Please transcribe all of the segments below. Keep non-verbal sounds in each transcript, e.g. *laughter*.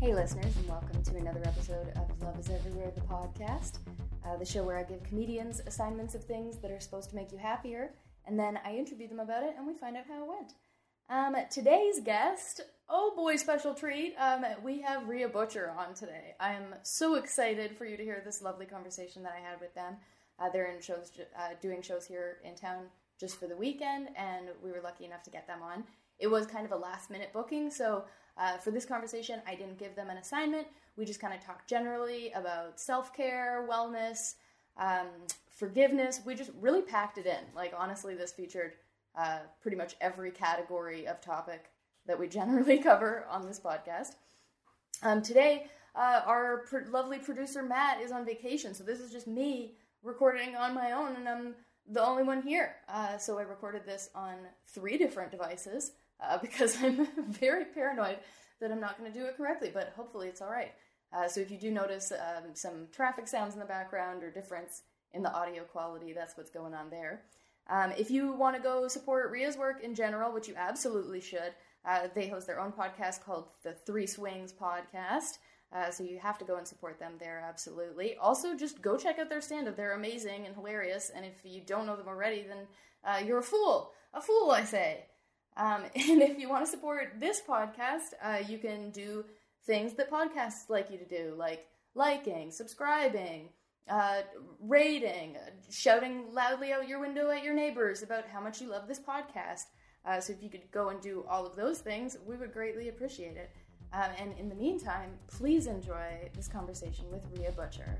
Hey, listeners, and welcome to another episode of Love is Everywhere, the podcast, uh, the show where I give comedians assignments of things that are supposed to make you happier, and then I interview them about it and we find out how it went. Um, today's guest, oh boy, special treat. Um, we have Rhea Butcher on today. I am so excited for you to hear this lovely conversation that I had with them. Uh, they're in shows, uh, doing shows here in town just for the weekend, and we were lucky enough to get them on. It was kind of a last minute booking, so uh, for this conversation, I didn't give them an assignment. We just kind of talked generally about self care, wellness, um, forgiveness. We just really packed it in. Like, honestly, this featured uh, pretty much every category of topic that we *laughs* generally cover on this podcast. Um, today, uh, our pr- lovely producer Matt is on vacation, so this is just me recording on my own, and I'm the only one here. Uh, so I recorded this on three different devices uh, *laughs* because I'm very paranoid that I'm not going to do it correctly, but hopefully it's all right. Uh, so if you do notice um, some traffic sounds in the background or difference in the audio quality, that's what's going on there. Um, if you want to go support Rhea's work in general, which you absolutely should, uh, they host their own podcast called the Three Swings Podcast. Uh, so you have to go and support them there, absolutely. Also, just go check out their stand up. They're amazing and hilarious. And if you don't know them already, then uh, you're a fool. A fool, I say. Um, *laughs* and if you want to support this podcast, uh, you can do things that podcasts like you to do, like liking, subscribing, uh, rating, uh, shouting loudly out your window at your neighbors about how much you love this podcast. Uh, so if you could go and do all of those things, we would greatly appreciate it. Um, and in the meantime, please enjoy this conversation with Rhea Butcher.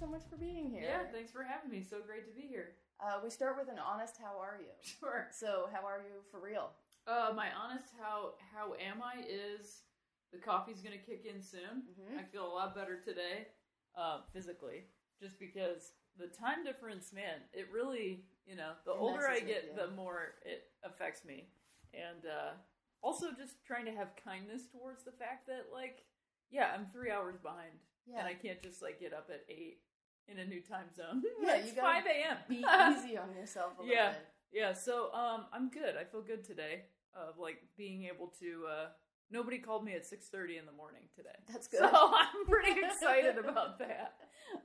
So much for being here. Yeah, thanks for having me. So great to be here. Uh, we start with an honest how are you? *laughs* Sure. So, how are you for real? Uh, my honest how how am I is the coffee's gonna kick in soon. Mhm. I feel a lot better today, uh, physically, just because the time difference, man, it really, you know, the It older I get, the more it affects me, and uh, also just trying to have kindness towards the fact that, like, yeah, I'm three hours behind, Yeah. and I can't just like get up at eight in a new time zone. *laughs* Yeah, it's you gotta five a.m. Be *laughs* easy on yourself a little Yeah. bit. Yeah, so um I'm good. I feel good today of like being able to uh nobody called me at 6:30 in the morning today. That's good. So *laughs* I'm pretty excited about that.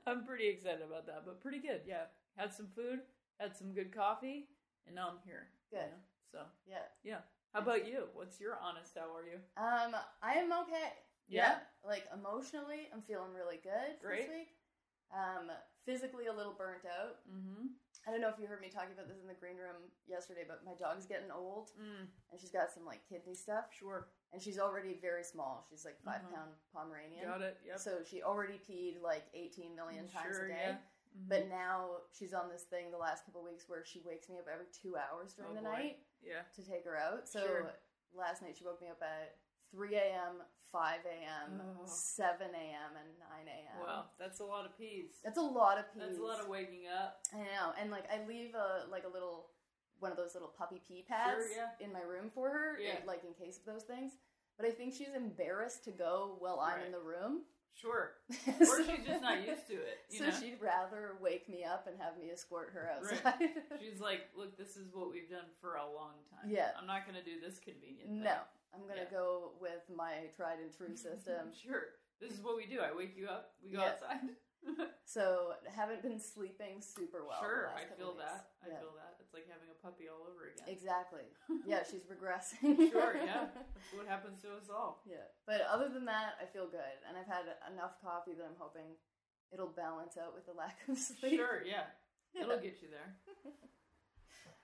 I'm pretty excited about that, but pretty good. Yeah. Had some food, had some good coffee, and now I'm here. you Good. know? So, Yeah. yeah. How about you? What's your honest how are you? Um, I am okay. Yeah? Like emotionally, I'm feeling really good Great. this week. Um, physically a little burnt out. Mhm. I don't know if you heard me talking about this in the green room yesterday, but my dog's getting old Mm, and she's got some like kidney stuff sure. and she's already very small. She's like 5 Mhm. pound Pomeranian. Got it. Yep. So she already peed like 18 million times Sure, a day. yeah. Mhm. But now she's on this thing the last couple weeks where she wakes me up every two hours during Oh, the boy. night yeah. to take her out. So Sure. last night she woke me up at 3 a.m., 5 a.m., Oh. 7 a.m., and 9 a.m. Wow, that's a lot of peas. That's a lot of peas. That's a lot of waking up. I know. And like I leave a like a little one of those little puppy pee pads Sure, yeah. in my room for her, Yeah. like in case of those things. But I think she's embarrassed to go while I'm in the room. Sure. So- *laughs* Or she's just not used to it. You so know? she'd rather wake me up and have me escort her Right. outside. *laughs* She's like, look, this is what we've done for a long time. Yeah. I'm not going to do this convenient thing. no, I'm gonna Yeah. go with my tried and true system. *laughs* sure. This is what we do. I wake you up, we go Yeah. outside. *laughs* So haven't been sleeping super well. sure, I feel weeks. that. I Yeah. feel that. It's like having a puppy all over again. Exactly. *laughs* Yeah, she's regressing. Sure, yeah. That's what happens to us all. yeah. But other than that, I feel good, and I've had enough coffee that I'm hoping it'll balance out with the lack of sleep. Sure. Yeah. It'll get you there.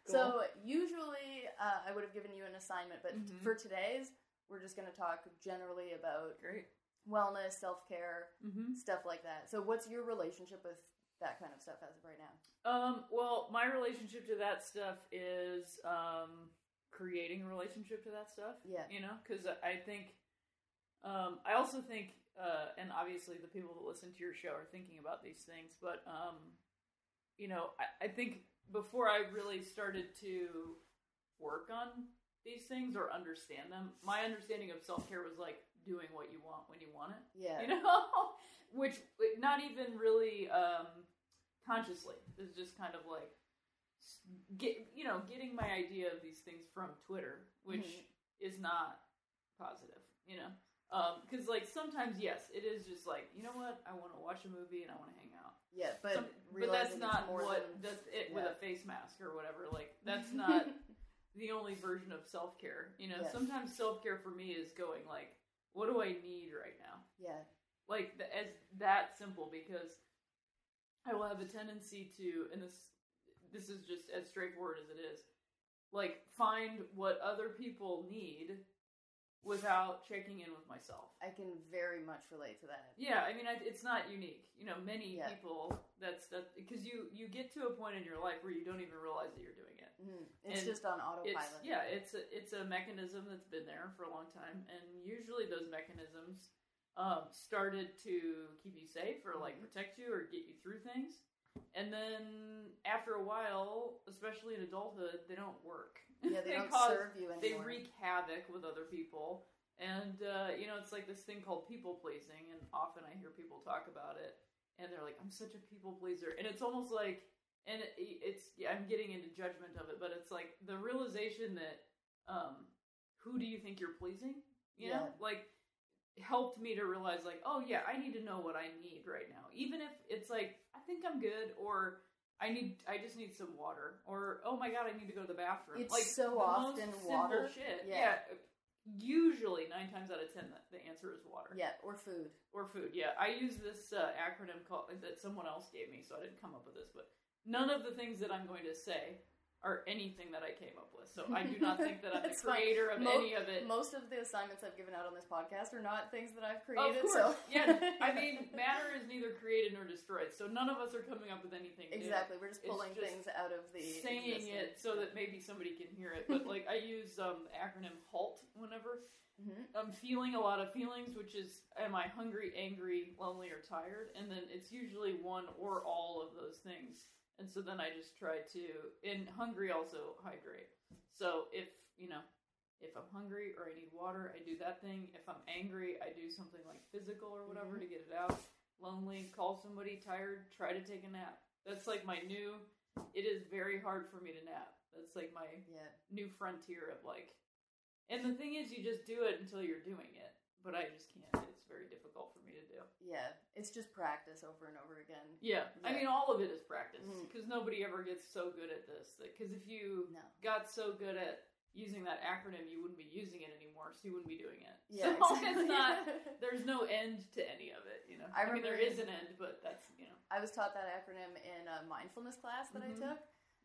So usually uh, I would have given you an assignment, but Mhm. for today's, we're just going to talk generally about Great. wellness, self care, Mm-hmm. stuff like that. So what's your relationship with that kind of stuff as of right now? Um, well, my relationship to that stuff is um, creating a relationship to that stuff. Yeah. You know, because I think, um, I also think, uh, and obviously the people that listen to your show are thinking about these things, but, um, you know, I, I think before I really started to work on these things or understand them. My understanding of self care was like doing what you want when you want it. Yeah. You know, *laughs* which not even really um, consciously. It's just kind of like get you know getting my idea of these things from Twitter, which Mhm. is not positive. You know, Um, because like sometimes yes, it is just like you know what I want to watch a movie and I want to hang out. Yeah, but Some- but that's not what than, that's it with a face mask or whatever. Like *laughs* that's not the only version of self care. You know, Yeah. sometimes self care for me is going like, what do I need right now? yeah, Like the, as that simple because I will have a tendency to, and this this is just as straightforward as it is, like find what other people need without checking in with myself. I can very much relate to that. Yeah, I mean, I, it's not unique. You know, many Yeah. people that's that because you you get to a point in your life where you don't even realize that you're doing it. Mhm. It's And just on It's autopilot. yeah, it's a it's a mechanism that's been there for a long time, and usually those mechanisms um, started to keep you safe or like Mhm. protect you or get you through things, and then after a while, especially in adulthood, they don't work. Yeah, they, *laughs* don't cause serve you anymore. they wreak havoc with other people. And uh, you know it's like this thing called people pleasing and often i hear people talk about it and they're like i'm such a people pleaser. And it's almost like and it, it's yeah, i'm getting into judgment of it but it's like the realization that um, who do you think you're pleasing? You know? Like helped me to realize like oh yeah i need to know what i need right now. Even if it's like i think i'm good or I need. I just need some water, or oh my god, I need to go to the bathroom. It's like so often water. Shit. Yeah. Usually, nine times out of ten, the, the answer is water Yeah, or food. or food. Yeah, I use this uh, acronym called that someone else gave me, so I didn't come up with this. But none of the things that I'm going to say are anything that I came up with. So I do not think that I'm *laughs* the That's fine. creator of Mo- any of it. Most of the assignments I've given out on this podcast are not things that I've Of created. course, so yeah. I *laughs* mean, matter is neither created nor destroyed, so none of us are coming up with anything. new. exactly, we're just pulling just things out of the saying it so that maybe somebody can hear it. But *laughs* like I use um, the acronym HALT whenever Mhm. I'm feeling a lot of feelings, which is am I hungry, angry, lonely, or tired? And then it's usually one or all of those things. And so then I just try to, and hungry also hydrate. So if you know, if I'm hungry or I need water, I do that thing. If I'm angry, I do something like physical or whatever mm-hmm. to get it out. Lonely, call somebody. Tired, try to take a nap. That's like my new. It is very hard for me to nap. That's like my Yeah, new frontier of like and the thing is you just do it until you're doing it but i just can't very difficult for me to do yeah. It's just practice over and over again. yeah, i mean all of it is practice because nobody ever gets so good at this because if you No. got so good at using that acronym you wouldn't be using it anymore so you wouldn't be doing it Yeah, so *laughs* exactly. it's not *laughs* there's no end to any of it you know I i, mean there is an end but that's you know I was taught that acronym in a mindfulness class that Mhm. I took,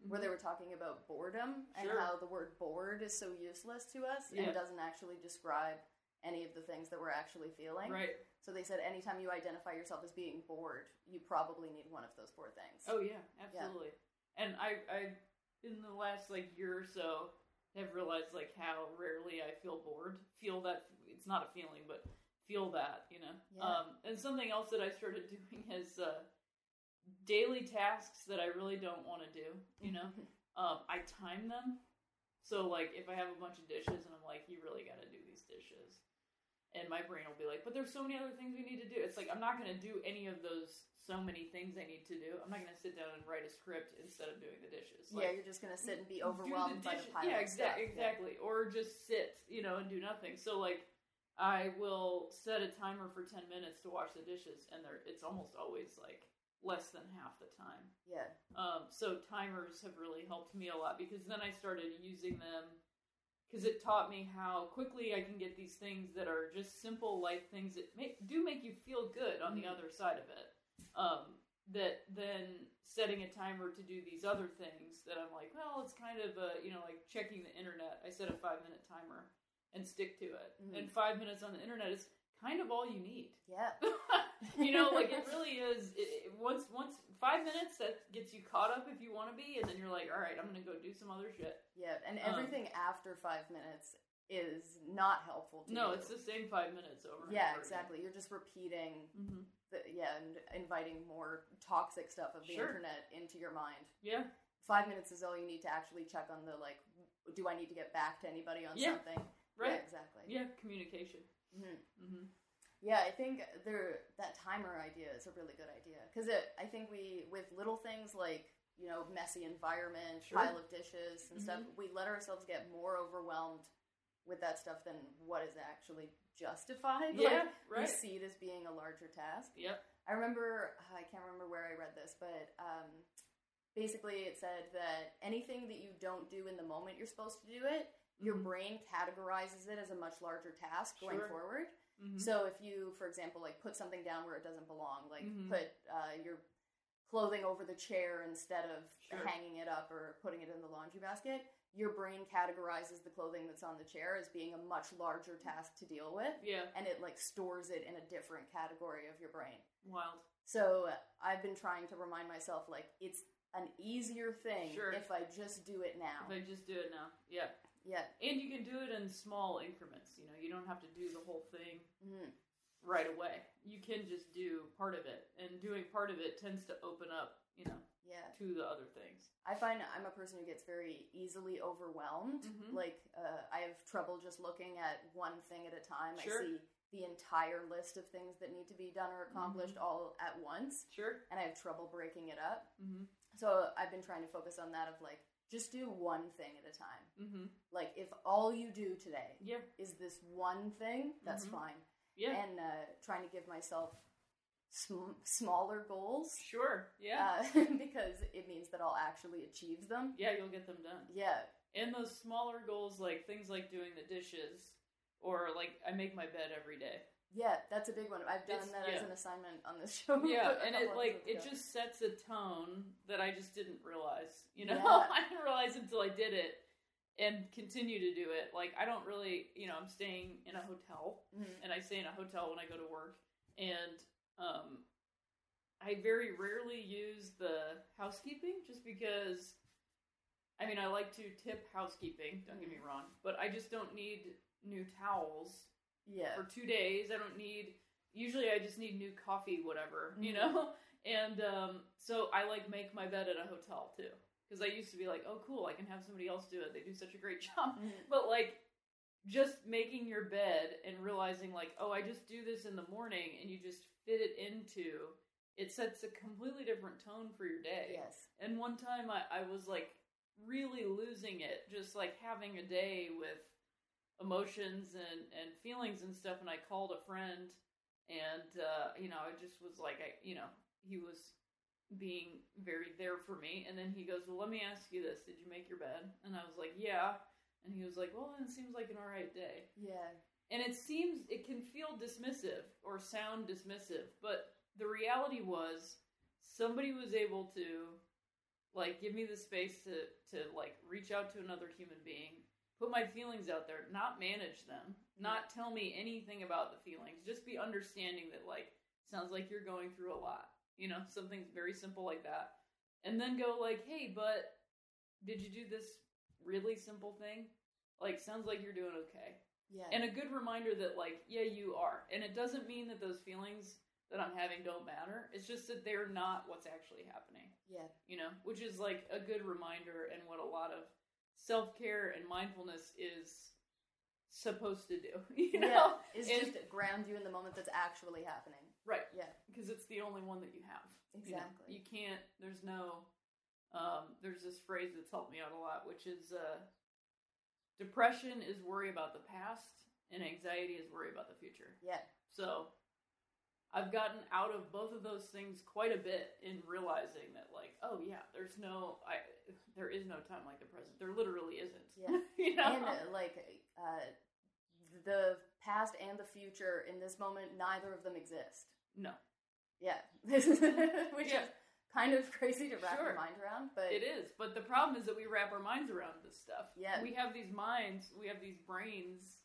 where they were talking about boredom and how the word bored is so useless to us Yeah. and doesn't actually describe any of the things that we're actually feeling. right So they said anytime you identify yourself as being bored, you probably need one of those four things. Oh yeah, absolutely. And I, I, in the last like year or so, have realized like how rarely I feel bored. Feel that it's not a feeling, but feel that you know. Yeah. Um, and something else that I started *laughs* doing is uh, daily tasks that I really don't want to do. You know, *laughs* um, I time them. So like if I have a bunch of dishes and I'm like, you really got to do. And my brain will be like, but there's so many other things we need to do. It's like I'm not going to do any of those so many things I need to do. I'm not going to sit down and write a script instead of doing the dishes. yeah, you're just gonna sit and be do the overwhelmed by the pile yeah, of exactly. Yeah. exactly. Or just sit, you know, and do nothing. So like, I will set a timer for ten minutes to wash the dishes, and they're it's almost always like less than half the time. Yeah. Um, so timers have really helped me a lot because then I started using them because it taught me how quickly I can get these things that are just simple life things that make, do make you feel good on the Mhm. other side of it. Um, that then setting a timer to do these other things that I'm like, well, it's kind of a, you know, like checking the internet. I set a five minute timer and stick to it. Mhm. And five minutes on the internet is kind of all you need Yeah. *laughs* you know, like it *laughs* really is. It, it, once, once five minutes that gets you caught up if you want to be, and then you're like, all right, I'm gonna go do some other shit. Yeah. And Um, everything after five minutes is not helpful to you. No, you. it's the same five minutes over. and Yeah, over exactly. You're just repeating Again. hmm the, yeah, and inviting more toxic stuff of the Sure. internet into your mind. Yeah, five minutes is all you need to actually check on the like, do I need to get back to anybody on Yeah. something? Right. Yeah, exactly. Yeah, communication. Hmm hmm Yeah, I think there that timer idea is a really good idea because I think we with little things like you know messy environment, Sure. pile of dishes and stuff, Mhm. we let ourselves get more overwhelmed with that stuff than what is actually justified. Yeah, like, we see it as being a larger task. Yep. I remember I can't remember where I read this, but um, basically it said that anything that you don't do in the moment you're supposed to do it, your Mhm. brain categorizes it as a much larger task going Sure. forward. Mhm. So if you, for example, like put something down where it doesn't belong, like Mhm. put uh, your clothing over the chair instead of Sure. hanging it up or putting it in the laundry basket, your brain categorizes the clothing that's on the chair as being a much larger task to deal with, yeah, and it like stores it in a different category of your brain. wild. So I've been trying to remind myself like it's an easier thing Sure. if I just do it now. If I just do it now, yeah. Yeah. And you can do it in small increments. You know, you don't have to do the whole thing Mhm. right away. You can just do part of it, and doing part of it tends to open up, you know, Yeah. to the other things. I find I'm a person who gets very easily overwhelmed. Mhm. Like, uh, I have trouble just looking at one thing at a time. Sure. I see the entire list of things that need to be done or accomplished Mm-hmm. all at once, Sure. and I have trouble breaking it up. Mm-hmm. So I've been trying to focus on that of like, just do one thing at a time. Mm-hmm. Like, if all you do today Yeah. is this one thing, that's Mhm. fine. Yeah. And uh, trying to give myself sm- smaller goals. sure. Yeah. Uh, *laughs* because it means that I'll actually achieve them. yeah, you'll get them done. Yeah, And those smaller goals, like things like doing the dishes, or like I make my bed every day. Yeah, that's a big one. I've done It's- that as yeah. an assignment on this *laughs* show. Yeah, and couple it like episodes it ago. just sets a tone that I just didn't realize. You know, Yeah. *laughs* I didn't realize until I did it and continue to do it. Like I don't really, you know, I'm staying in a hotel Mhm. and I stay in a hotel when I go to work and um I very rarely use the housekeeping just because I mean, I like to tip housekeeping, don't get me wrong, but I just don't need new towels yeah, for two days. I don't need. Usually, I just need new coffee, whatever, you Mhm. know. *laughs* And um, so I like make my bed at a hotel too, because I used to be like, oh, cool, I can have somebody else do it. They do such a great *laughs* job. Mhm. But like, just making your bed and realizing like, oh, I just do this in the morning, and you just fit it into. It sets a completely different tone for your day. yes, And one time I, I was like really losing it, just like having a day with emotions and, and feelings and stuff. And I called a friend and, uh, you know, I just was like, I, you know, he was being very there for me. And then he goes, Well, let me ask you this Did you make your bed? And I was like, Yeah. And he was like, Well, then it seems like an all right day. yeah, And it seems it can feel dismissive or sound dismissive, but the reality was somebody was able to like give me the space to to like reach out to another human being, put my feelings out there, not manage them, not tell me anything about the feelings, just be understanding that like sounds like you're going through a lot, you know, something very simple like that. And then go like, "Hey, but did you do this really simple thing? Like sounds like you're doing okay." yeah, and a good reminder that like yeah you are and it doesn't mean that those feelings that i'm having don't matter it's just that they're not what's actually happening yeah, you know which is like a good reminder and what a lot of self-care and mindfulness is supposed to do *laughs* you know yeah. And- just ground you in the moment that's actually happening. right Yeah, because it's the only one that you have you know? Exactly. you, can't there's no um, there's this phrase that's helped me out a lot which is uh, depression is worry about the past and anxiety is worry about the future yeah, So I've gotten out of both of those things quite a bit in realizing that like, oh yeah, there's no I there is no time like the present. There literally isn't. Yeah. *laughs* you know? and uh, like uh, the past and the future in this moment, neither of them exist. no. Yeah, *laughs* which Yeah. is kind of crazy to wrap Sure. your mind around, but It is. But the problem is that we wrap our minds around this stuff. Yeah. We have these minds, we have these brains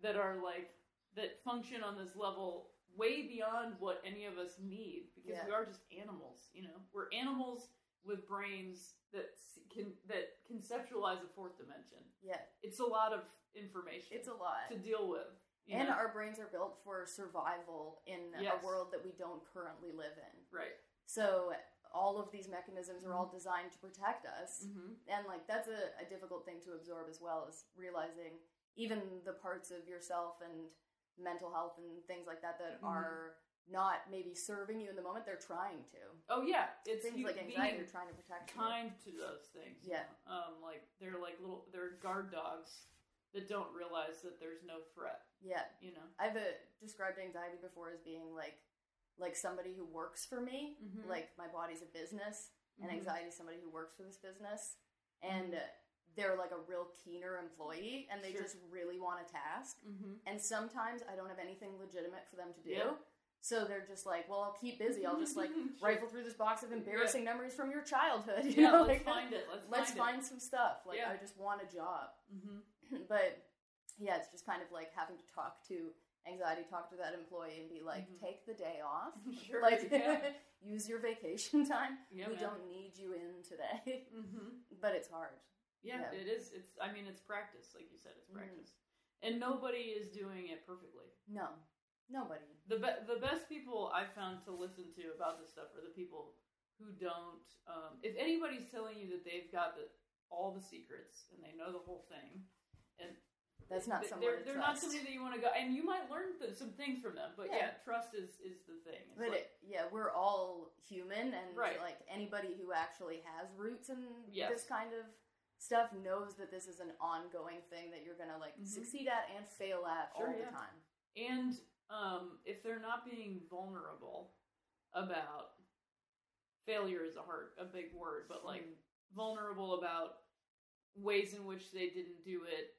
that are like that function on this level way beyond what any of us need because Yeah. we are just animals, you know. We're animals with brains that can that conceptualize a fourth dimension. yeah, It's a lot of information it's a lot. to deal with. And know? our brains are built for survival in Yes. a world that we don't currently live in. right. So all of these mechanisms are all designed to protect us. Mm-hmm. And like that's a, a difficult thing to absorb as well as realizing even the parts of yourself and mental health and things like that that Mhm. are not maybe serving you in the moment, they're trying to. Oh yeah, it's things you like anxiety are trying to protect you. kind to those things. Yeah. Um, like they're like little they're guard dogs that don't realize that there's no threat. Yeah. You know. I've uh, described anxiety before as being like like somebody who works for me. Mhm. Like my body's a business, and Mhm. anxiety is somebody who works for this business, and uh, they're like a real keener employee, and they Sure. just really want a task. Mm-hmm. And sometimes I don't have anything legitimate for them to do. So they're just like, well, I'll keep busy. I'll just like *laughs* rifle through this box of embarrassing memories from your childhood. *laughs* You Yeah, know, let's like, find it. Let's, let's find, find some stuff. Like Yeah. I just want a job. *clears throat* Mm-hmm. but yeah, it's just kind of like having to talk to anxiety, talk to that employee, and be like, Mhm. take the day off. *laughs* Sure. like yeah. use your vacation time. Yeah, we man. don't need you in today. Mm-hmm. but it's hard. Yeah, Yeah. it is. It's. I mean, it's practice, like you said. It's Mhm. practice, and nobody is doing it perfectly. No, nobody. The be- the best people I've found to listen to about this stuff are the people who don't. Um, if anybody's telling you that they've got the all the secrets and they know the whole thing, and That's not th- someone they're, they're not somebody that you want to go, and you might learn th- some things from them. But yeah, Yeah. trust is is the thing. It's But like- it, yeah, we're all human, and Right. like anybody who actually has roots in Yes. this kind of stuff knows that this is an ongoing thing that you're gonna like Mhm. succeed at and fail at Sure, all the time. And um, if they're not being vulnerable about failure is a hard, a big word, but like Mm. vulnerable about ways in which they didn't do it,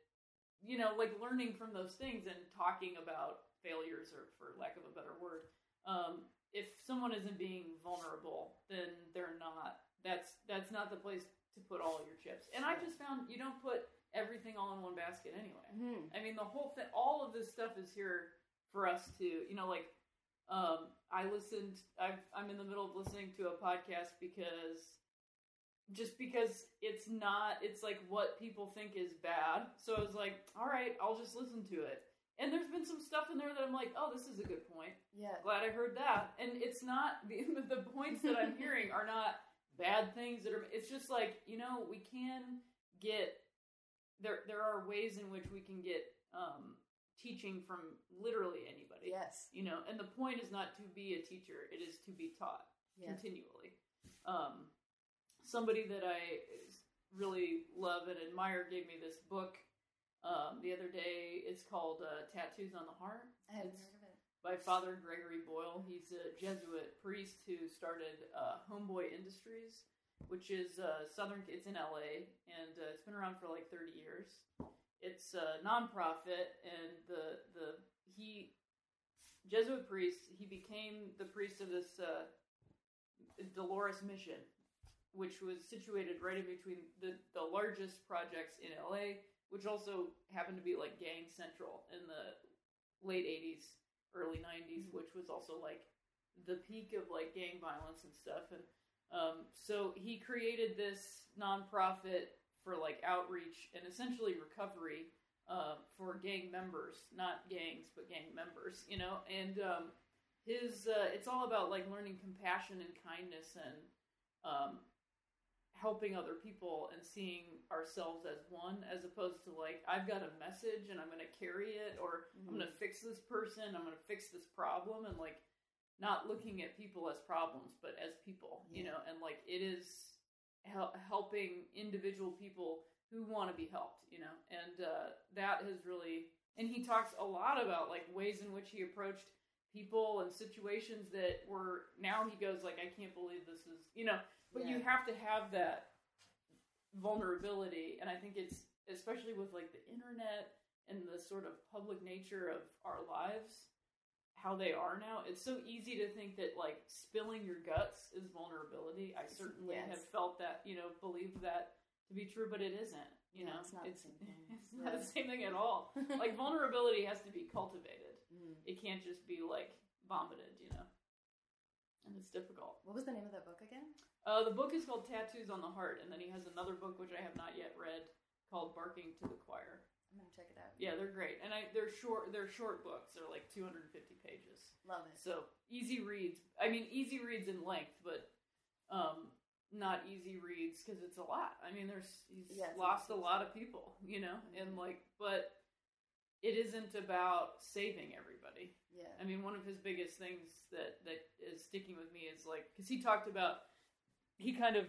you know, like learning from those things and talking about failures, or for lack of a better word. Um, if someone isn't being vulnerable, then they're not. That's that's not the place to put all your chips. And I just found you don't put everything all in one basket anyway. Mhm. I mean, the whole thing, all of this stuff is here for us to, you know, like, um, I listened, I've, I'm in the middle of listening to a podcast because, just because it's not, it's like what people think is bad. So I was like, all right, I'll just listen to it. And there's been some stuff in there that I'm like, oh, this is a good point. Yeah. Glad I heard that. And it's not, *laughs* the, the points that I'm hearing are not bad things that are, it's just like, you know, we can get there there are ways in which we can get um, teaching from literally anybody. Yes. You know, and the point is not to be a teacher; it is to be taught Yeah. continually. Um, somebody that I really love and admire gave me this book um, the other day. It's called uh, "Tattoos on the Heart." I haven't It's- heard of it. by Father Gregory Boyle. He's a Jesuit priest who started uh, Homeboy Industries, which is uh, southern. It's in LA, and uh, it's been around for like 30 years. It's a nonprofit, and the the he Jesuit priest. He became the priest of this uh, Dolores Mission, which was situated right in between the the largest projects in LA, which also happened to be like gang central in the late 80s early 90s Mhm. which was also like the peak of like gang violence and stuff and um, so he created this nonprofit for like outreach and essentially recovery uh, for gang members not gangs but gang members you know? And um, his uh, it's all about like learning compassion and kindness and um, helping other people and seeing ourselves as one as opposed to like i've got a message and i'm going to carry it or i'm going to fix this person i'm going to fix this problem and like not looking at people as problems but as people you know? And like it is hel- helping individual people who want to be helped you know? And uh, that has really and he talks a lot about like ways in which he approached people and situations that were now he goes like i can't believe this is you know? But you have to have that vulnerability and i think it's especially with like the internet and the sort of public nature of our lives how they are now it's so easy to think that like spilling your guts is vulnerability i certainly Yes. have felt that you know believed that to be true but it isn't you No, know it's not the same *laughs* thing. it's not the same thing at all *laughs* like vulnerability has to be cultivated Mm. it can't just be like vomited you know and it's difficult What was the name of that book again? uh, the book is called Tattoos on the Heart, and then he has another book which I have not yet read called Barking to the Choir. I'm gonna check it out. Yeah, they're great, and I they're short. They're short books. They're like 250 pages, Love it. so easy reads. I mean, easy reads in length, but um, not easy reads because it's a lot. I mean, there's he's lost a lot of people, you know, and Mhm. like, but it isn't about saving everybody. Yeah. I mean, one of his biggest things that that is sticking with me is like because he talked about he kind of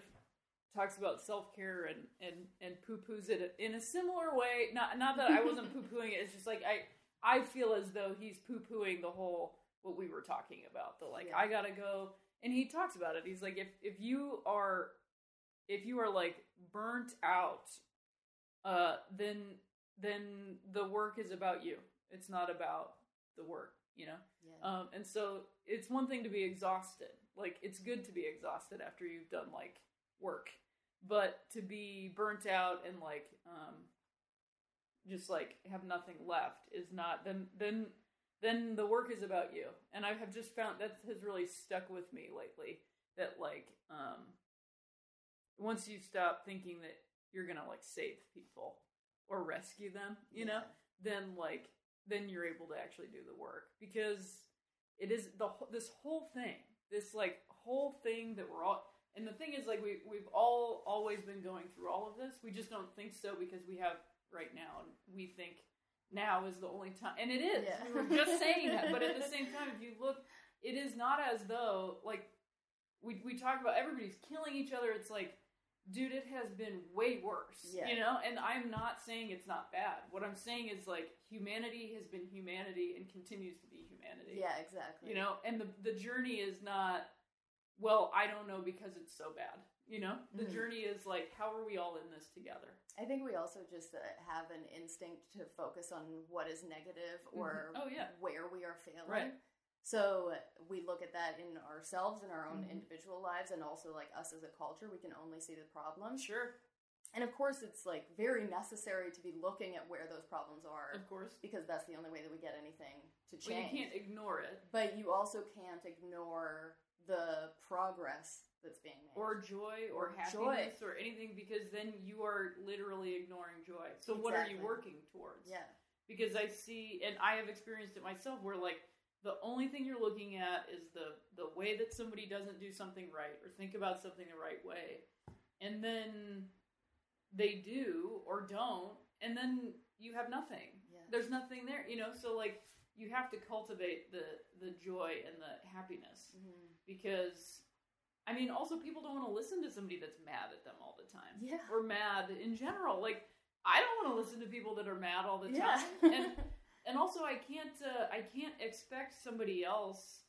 talks about self care and and and poo poos it in a similar way. Not not that I wasn't *laughs* poo pooing it. It's just like I I feel as though he's poo pooing the whole what we were talking about. The like Yeah. I gotta go, and he talks about it. He's like if if you are if you are like burnt out, uh, then then the work is about you. It's not about the work. You know. Yeah. Um, and so it's one thing to be exhausted. Like it's good to be exhausted after you've done like work, but to be burnt out and like um, just like have nothing left is not. Then then then the work is about you. And I have just found that has really stuck with me lately. That like um, once you stop thinking that you're gonna like save people or rescue them, you know, then like then you're able to actually do the work because it is the this whole thing this like whole thing that we're all and the thing is like we we've all always been going through all of this. We just don't think so because we have right now and we think now is the only time and it is. Yeah. we were just saying that. But at the same time if you look it is not as though like we we talk about everybody's killing each other. It's like dude it has been way worse Yeah. you know? And i'm not saying it's not bad. What i'm saying is like humanity has been humanity and continues to be humanity. Yeah, exactly. you know? And the the journey is not well i don't know because it's so bad you know the Mhm. journey is like how are we all in this together I think we also just uh, have an instinct to focus on what is negative or Oh, yeah. where we are failing. Right. So we look at that in ourselves in our own Mhm. individual lives and also like us as a culture, we can only see the problems. sure And of course it's like very necessary to be looking at where those problems are of course because that's the only way that we get anything to but you can't ignore it but you also can't ignore the progress that's being made. or joy or, Or happiness or anything because then you are literally ignoring joy so what are you working towards yeah. because I see, and I have experienced it myself, where like the only thing you're looking at is the the way that somebody doesn't do something right or think about something the right way, and then they do or don't, and then you have nothing. Yeah. There's nothing there, you know. So like you have to cultivate the the joy and the happiness Mhm. Because. I mean, also people don't want to listen to somebody that's mad at them all the time Yeah. or mad in general. Like I don't want to listen to people that are mad all the time. Yeah. *laughs* and and also I can't uh, I can't expect somebody else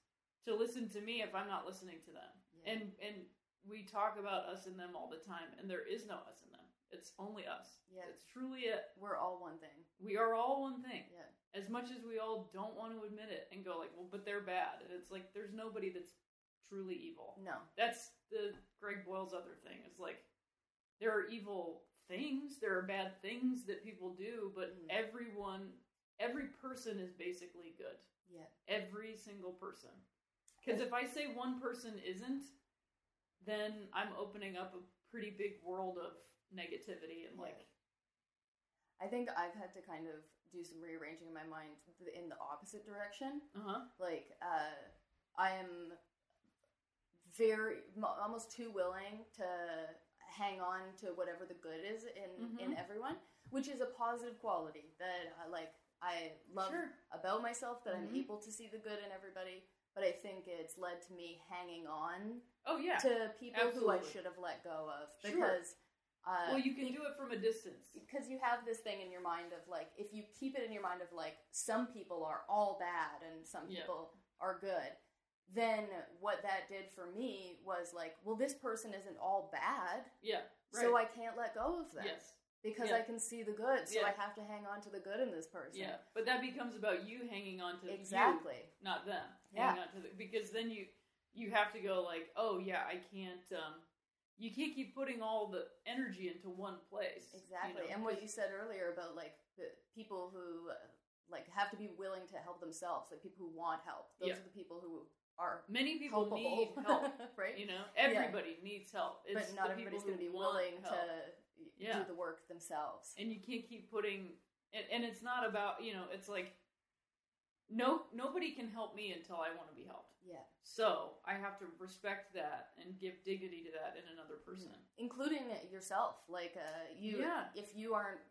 to listen to me if I'm not listening to them. Yeah. And and we talk about us and them all the time, and there is no us and them. It's only us. Yeah. It's truly it. We're all one thing. We are all one thing. Yeah. As much as we all don't want to admit it and go like, well, but they're bad, and it's like there's nobody that's truly evil No. that's the Greg Boyle's other thing is like there are evil things, there are bad things that people do, but Mm. everyone, every person is basically good. Yeah. Every single person. Because if I say one person isn't, then I'm opening up a pretty big world of negativity and like, I think I've had to kind of do some rearranging in my mind in the opposite direction. uh huh, Like, uh, I am very, almost too willing to hang on to whatever the good is in, in Mhm. everyone, which is a positive quality that I like. I love Sure. about myself that I'm Mhm. able to see the good in everybody, but I think it's led to me hanging on oh yeah. to people who I should have let go of Sure. because. Uh, well, you can do it from a distance. because you have this thing in your mind of like if you keep it in your mind of like some people are all bad and some Yeah. people are good then what that did for me was like well this person isn't all bad Yeah, right. so i can't let go of them yes. because Yeah. i can see the good so Yeah. i have to hang on to the good in this person Yeah, but that becomes about you hanging on to you exactly not them. Yeah. Hanging on to the, because then you you have to go like, oh yeah, I can't. um You can't keep putting all the energy into one place. you exactly know, and what you said earlier about like the people who uh, like have to be willing to help themselves like people who want help those Yeah. are the people who are many people helpable need help. *laughs* right You know, everybody needs help. It's but not everybody's going to be willing help. to Yeah. do the work themselves. and you can't keep putting and, and it's not about you know it's like no nobody can help me until I want to be helped. Yeah. So I have to respect that and give dignity to that in another person. Including yourself. Like, uh, you, Yeah. if you aren't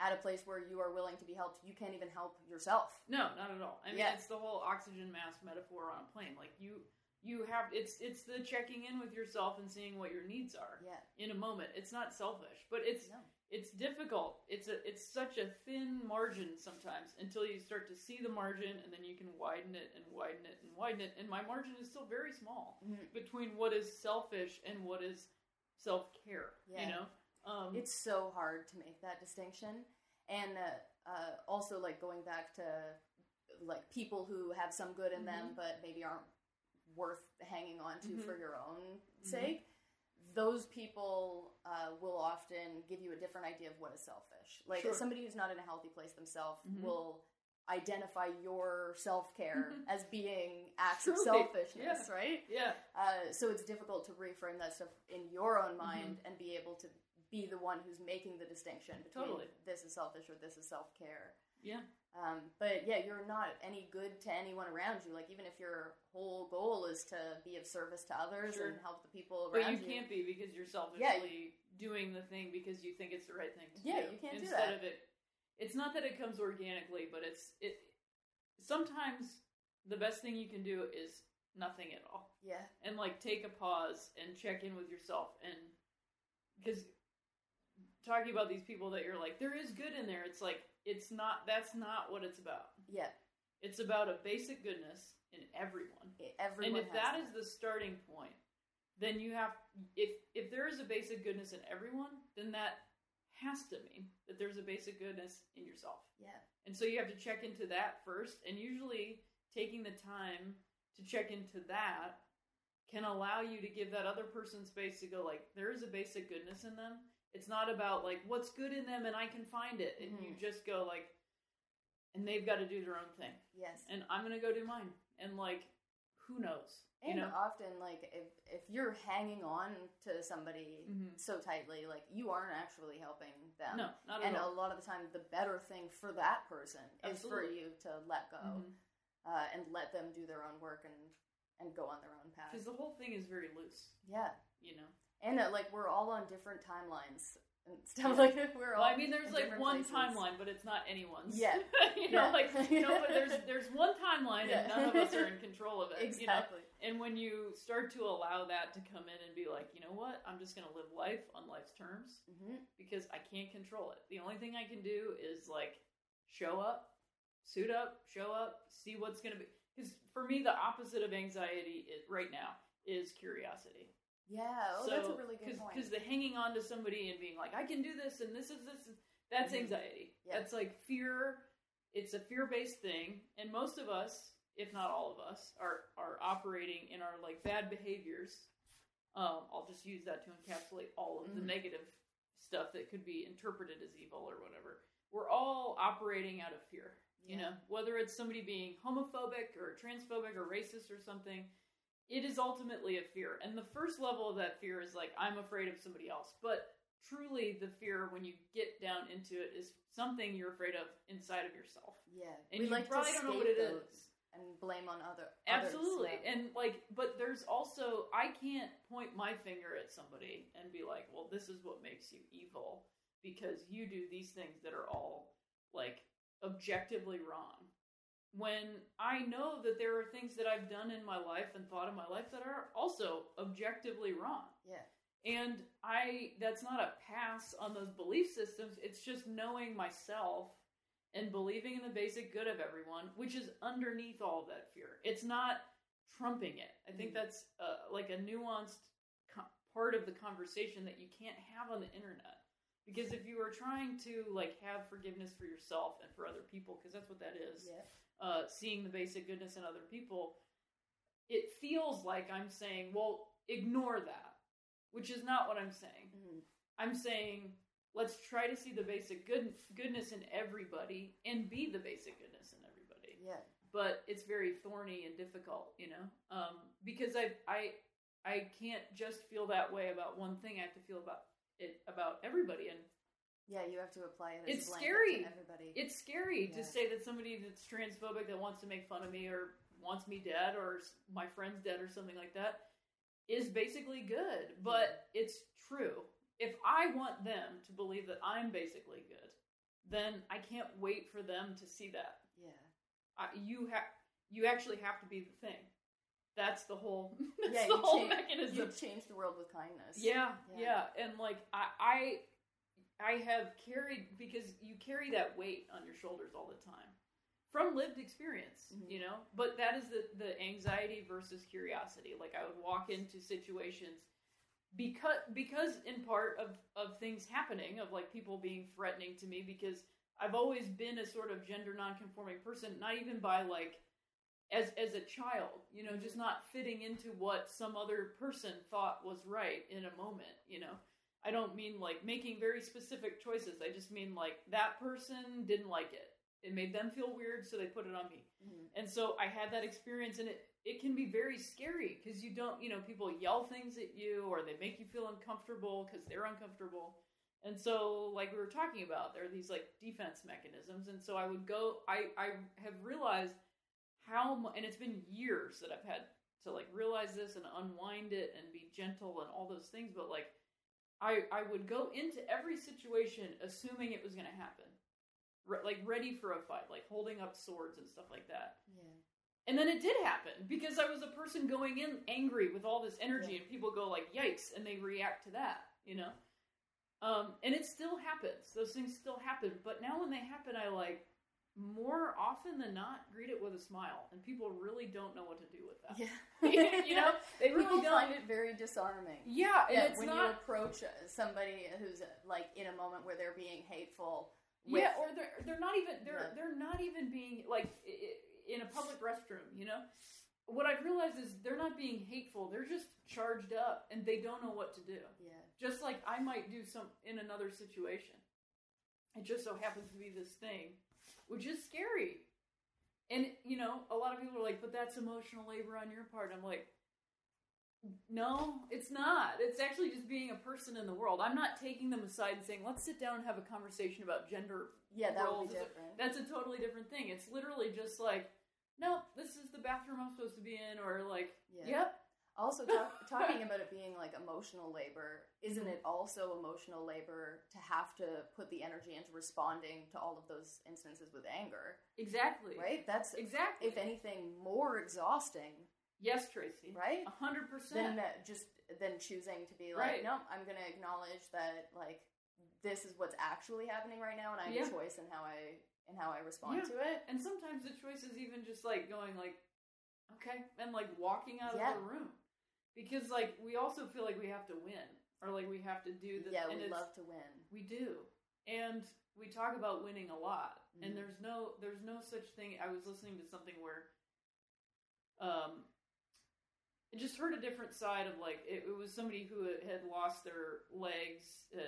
at a place where you are willing to be helped, you can't even help yourself. No, not at all. I mean, Yeah. it's the whole oxygen mask metaphor on a plane. Like you, you have it's it's the checking in with yourself and seeing what your needs are Yeah. in a moment. It's not selfish, but it's No. it's difficult. It's a it's such a thin margin sometimes until you start to see the margin and then you can widen it and widen it and widen it. And my margin is still very small Mhm. between what is selfish and what is self care. Yeah. You know, um, It's so hard to make that distinction. And uh, uh, also, like, going back to, like, people who have some good in them, but maybe aren't worth hanging on to Mhm. for your own Mhm. sake. Those people uh, will often give you a different idea of what is selfish. Like Sure. somebody who's not in a healthy place themselves Mhm. will identify your self care Mhm. as being acts of selfishness, yeah. right? yeah, Uh, so it's difficult to reframe that stuff in your own mind Mm-hmm. and be able to be the one who's making the distinction between Totally. this is selfish or this is self care. yeah. Um, but yeah, you're not any good to anyone around you. Like even if your whole goal is to be of service to others Sure. and help the people around you but you, can't be because you're selfishly Yeah. doing the thing because you think it's the right thing to Yeah, do. you can't do Instead that. of it, it's not that it comes organically, but it's it. Sometimes the best thing you can do is nothing at all, Yeah, and like take a pause and check in with yourself, and because talking about these people that you're like there is good in there, it's like it's not. That's not what it's about. yeah. It's about a basic goodness in everyone. Everyone and if has that is the starting point, then you have if if there is a basic goodness in everyone, then that has to mean that there's a basic goodness in yourself. yeah, And so you have to check into that first, and usually taking the time to check into that can allow you to give that other person space to go like there is a basic goodness in them. It's not about like what's good in them and I can find it. And you Mhm. just go like and they've got to do their own thing. yes. And I'm going to go do mine. And like who knows? And you know? often, like if if you're hanging on to somebody Mhm. so tightly, like you aren't actually helping them. No, not at and all. a lot of the time, the better thing for that person is for you to let go Mhm. uh, and let them do their own work and and go on their own path. Because the whole thing is very loose, Yeah, you know. And uh, like we're all on different timelines and stuff like that. *laughs* We're Well, all. I mean, there's like one places. timeline, but it's not anyone's. Yeah. *laughs* you know, Yeah. like *laughs* no, but there's there's one timeline, Yeah. and none of us are in control of it. You know, Exactly. and when you start to allow that to come in and be like, you know what, I'm just gonna live life on life's terms hmm because I can't control it. The only thing I can do is like show up, suit up, show up, see what's gonna be. Because for me, the opposite of anxiety is, right now is curiosity. Yeah. Oh, that's a really good point. Because the hanging on to somebody and being like, I can do this and this is this, is, that's Mhm. anxiety. Yeah. That's like fear. It's a fear based thing. And most of us, if not all of us, are, are operating in our like bad behaviors. Um, I'll just use that to encapsulate all of the Mhm. negative stuff that could be interpreted as evil or whatever. We're all operating out of fear. You know, whether it's somebody being homophobic or transphobic or racist or something, it is ultimately a fear. And the first level of that fear is like, I'm afraid of somebody else. But truly, the fear, when you get down into it, is something you're afraid of inside of yourself. Yeah. And we you like probably to don't know what it is. and blame on other. Absolutely. Others, yeah. And like, but there's also, I can't point my finger at somebody and be like, well, this is what makes you evil because you do these things that are all like objectively wrong. When I know that there are things that I've done in my life and thought in my life that are also objectively wrong. Yeah. And I that's not a pass on those belief systems. It's just knowing myself and believing in the basic good of everyone, which is underneath all of that fear. It's not trumping it. I think Mhm. that's uh, like a nuanced co- part of the conversation that you can't have on the internet. Because if you are trying to like have forgiveness for yourself and for other people, because that's what that is, Yeah. Uh, seeing the basic goodness in other people, it feels like I'm saying, well, ignore that, which is not what I'm saying. Mhm. I'm saying, let's try to see the basic good, goodness in everybody and be the basic goodness in everybody. Yeah. But it's very thorny and difficult, you know, um, because I, I, I can't just feel that way about one thing. I have to feel about it about everybody, and Yeah, you have to apply it. As It's scary. To everybody. It's scary Yeah. to say that somebody that's transphobic that wants to make fun of me or wants me dead or my friend's dead or something like that is basically good, but it's true. If I want them to believe that I'm basically good, then I can't wait for them to see that. yeah. I, you have you actually have to be the thing. That's the whole *laughs* that's Yeah, the whole change- mechanism. You change the world with kindness. Yeah, Yeah. yeah, and like I, I, I have carried because you carry that weight on your shoulders all the time from lived experience, Mhm. you know. But that is the the anxiety versus curiosity. Like I would walk into situations because because in part of of things happening of like people being threatening to me because I've always been a sort of gender nonconforming person, not even by like as as a child, you know, just not fitting into what some other person thought was right in a moment, you know. I don't mean like making very specific choices. I just mean like that person didn't like it. It made them feel weird, so they put it on me. Mhm. And so I had that experience, and it it can be very scary because you don't, you know, people yell things at you or they make you feel uncomfortable because they're uncomfortable. And so, like we were talking about, there are these like defense mechanisms. And so I would go. I I have realized how and it's been years that I've had to like realize this and unwind it and be gentle and all those things. But like, I I would go into every situation assuming it was going to happen, Re- like ready for a fight, like holding up swords and stuff like that. Yeah. And then it did happen because I was a person going in angry with all this energy, and people go like, "Yikes!" and they react to that, you know. Um, and it still happens; those things still happen. But now, when they happen, I like more often than not greet it with a smile, and people really don't know what to do with that. Yeah. *laughs* you know, they really People don't. find it very disarming. yeah, and when you approach somebody who's like in a moment where they're being hateful. With, Yeah, or they're they're not even they're Yeah. they're not even being like in a public restroom. You know, what I've realized is they're not being hateful. They're just charged up, and they don't know what to do. yeah, Just like I might do some in another situation. It just so happens to be this thing, which is scary. And you know, a lot of people are like, "But that's emotional labor on your part." I'm like, "No, it's not. It's actually just being a person in the world. I'm not taking them aside and saying, "Let's sit down and have a conversation about gender yeah, that would roles be different. that's a totally different thing. It's literally just like, no, this is the bathroom I'm supposed to be in, or like, Yeah. yep, Also, talk, *laughs* talking about it being like emotional labor, isn't mm-hmm. it also emotional labor to have to put the energy into responding to all of those instances with anger? exactly, Right? That's, exactly. if anything, more exhausting, yes, Tracy, right? a hundred Than percent. just than choosing to be like, Right. no, I'm going to acknowledge that like this is what's actually happening right now, and I have Yeah. a choice in how I in how I respond Yeah. to it. And sometimes the choice is even just like going like, okay, and like walking out Yeah. of the room, because like we also feel like we have to win, or like we have to do this. yeah, we love to win. We do. And we talk about winning a lot. Mhm. And there's no there's no such thing. I was listening to something where um I just heard a different side of like it, it was somebody who had lost their legs uh,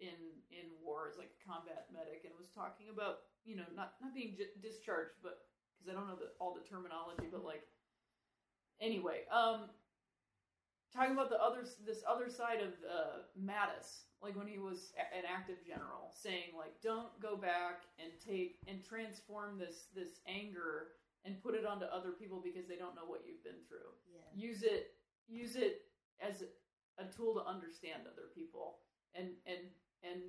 in in war as like a combat medic and was talking about, you know, not not being j- discharged but because I don't know the, all the terminology but like anyway, um talking about the other this other side of uh, Mattis, like when he was a- an active general, saying like, don't go back and take and transform this this anger and put it onto other people because they don't know what you've been through. Yeah. Use it use it as a tool to understand other people and and and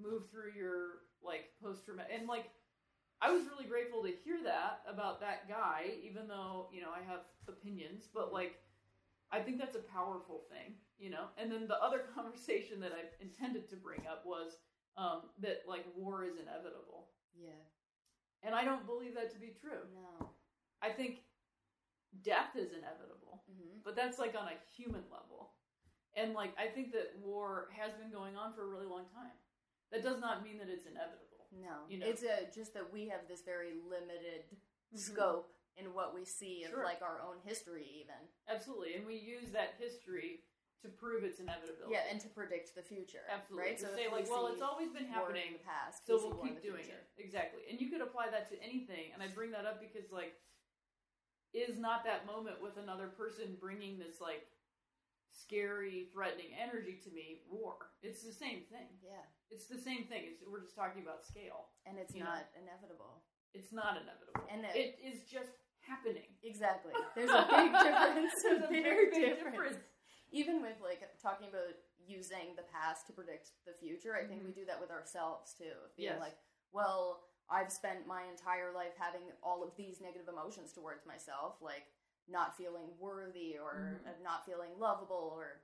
move through your like post traumatic and like I was really grateful to hear that about that guy, even though you know I have opinions, but like I think that's a powerful thing, you know. And then the other *laughs* conversation that I intended to bring up was um, that like war is inevitable, Yeah. and I don't believe that to be true. No. I think death is inevitable, hmm but that's like on a human level, and like I think that war has been going on for a really long time. That does not mean that it's inevitable. No. You know. It's a, just that we have this very limited scope in what we see of Sure. like our own history, even. Absolutely, and we use that history to prove its inevitability. Yeah, and to predict the future. Absolutely. Right? To if say we like, well, it's always been happening, in the past. so we we'll keep doing future. it. Exactly. And you could apply that to anything. And I bring that up because like, is not that moment with another person bringing this like scary, threatening energy to me, war. It's the same thing. Yeah. It's the same thing. It's, we're just talking about scale. And it's not inevitable. It's not inevitable. And it- it is just happening. Exactly. *laughs* There's a big difference. There's a *laughs* big very big difference. Even with like talking about using the past to predict the future, I think Mhm. we do that with ourselves too. Being Yes. like, well, I've spent my entire life having all of these negative emotions towards myself, like not feeling worthy or Mhm. uh, not feeling lovable or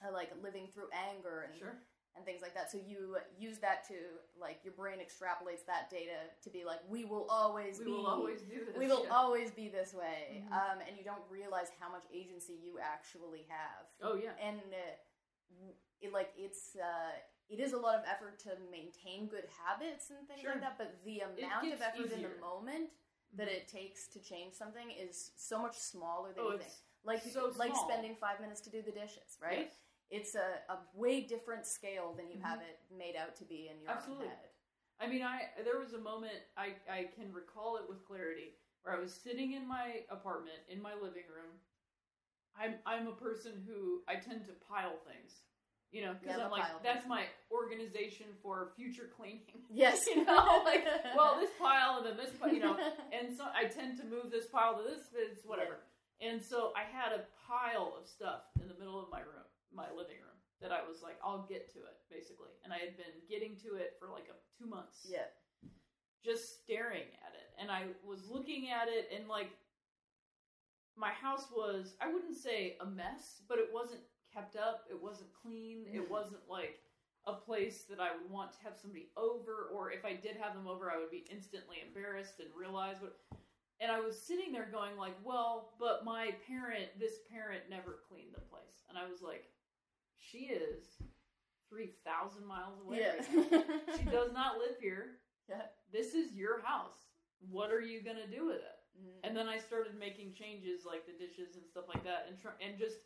uh, like living through anger and Sure. And things like that. So you use that to like your brain extrapolates that data to be like, we will always We be will always do this. we will yeah. always be this way, Mhm. um, and you don't realize how much agency you actually have. Oh yeah. And uh, it, like it's uh, it is a lot of effort to maintain good habits and things Sure. like that. But the amount of effort in the moment that Mhm. it takes to change something is so much smaller than Oh, you think. it's Like so like spending five minutes to do the dishes, right? Yes. It's a, a way different scale than you Mhm. have it made out to be in your Absolutely. head. I mean, I there was a moment I I can recall it with clarity where I was sitting in my apartment in my living room. I'm I'm a person who I tend to pile things, you know, because Yeah, I'm like that's my organization for future cleaning. *laughs* Yes, you know, like *laughs* well this pile and then this pile, you know, *laughs* and so I tend to move this pile to this, this whatever. And so I had a pile of stuff in the middle of my room, my living room, that I was like, I'll get to it, basically. And I had been getting to it for like a, two months yeah. just staring at it. And I was looking at it, and like, my house was, I wouldn't say a mess, but it wasn't kept up. It wasn't clean. It Mhm. wasn't like a place that I would want to have somebody over, or if I did have them over, I would be instantly embarrassed and realize what. And I was sitting there going like, well, but my parent, this parent never cleaned the place. And I was like, she is 3,000 miles away. Yeah. right. *laughs* She does not live here. Yeah. This is your house. What are you going to do with it? Mhm. And then I started making changes like the dishes and stuff like that and tr- and just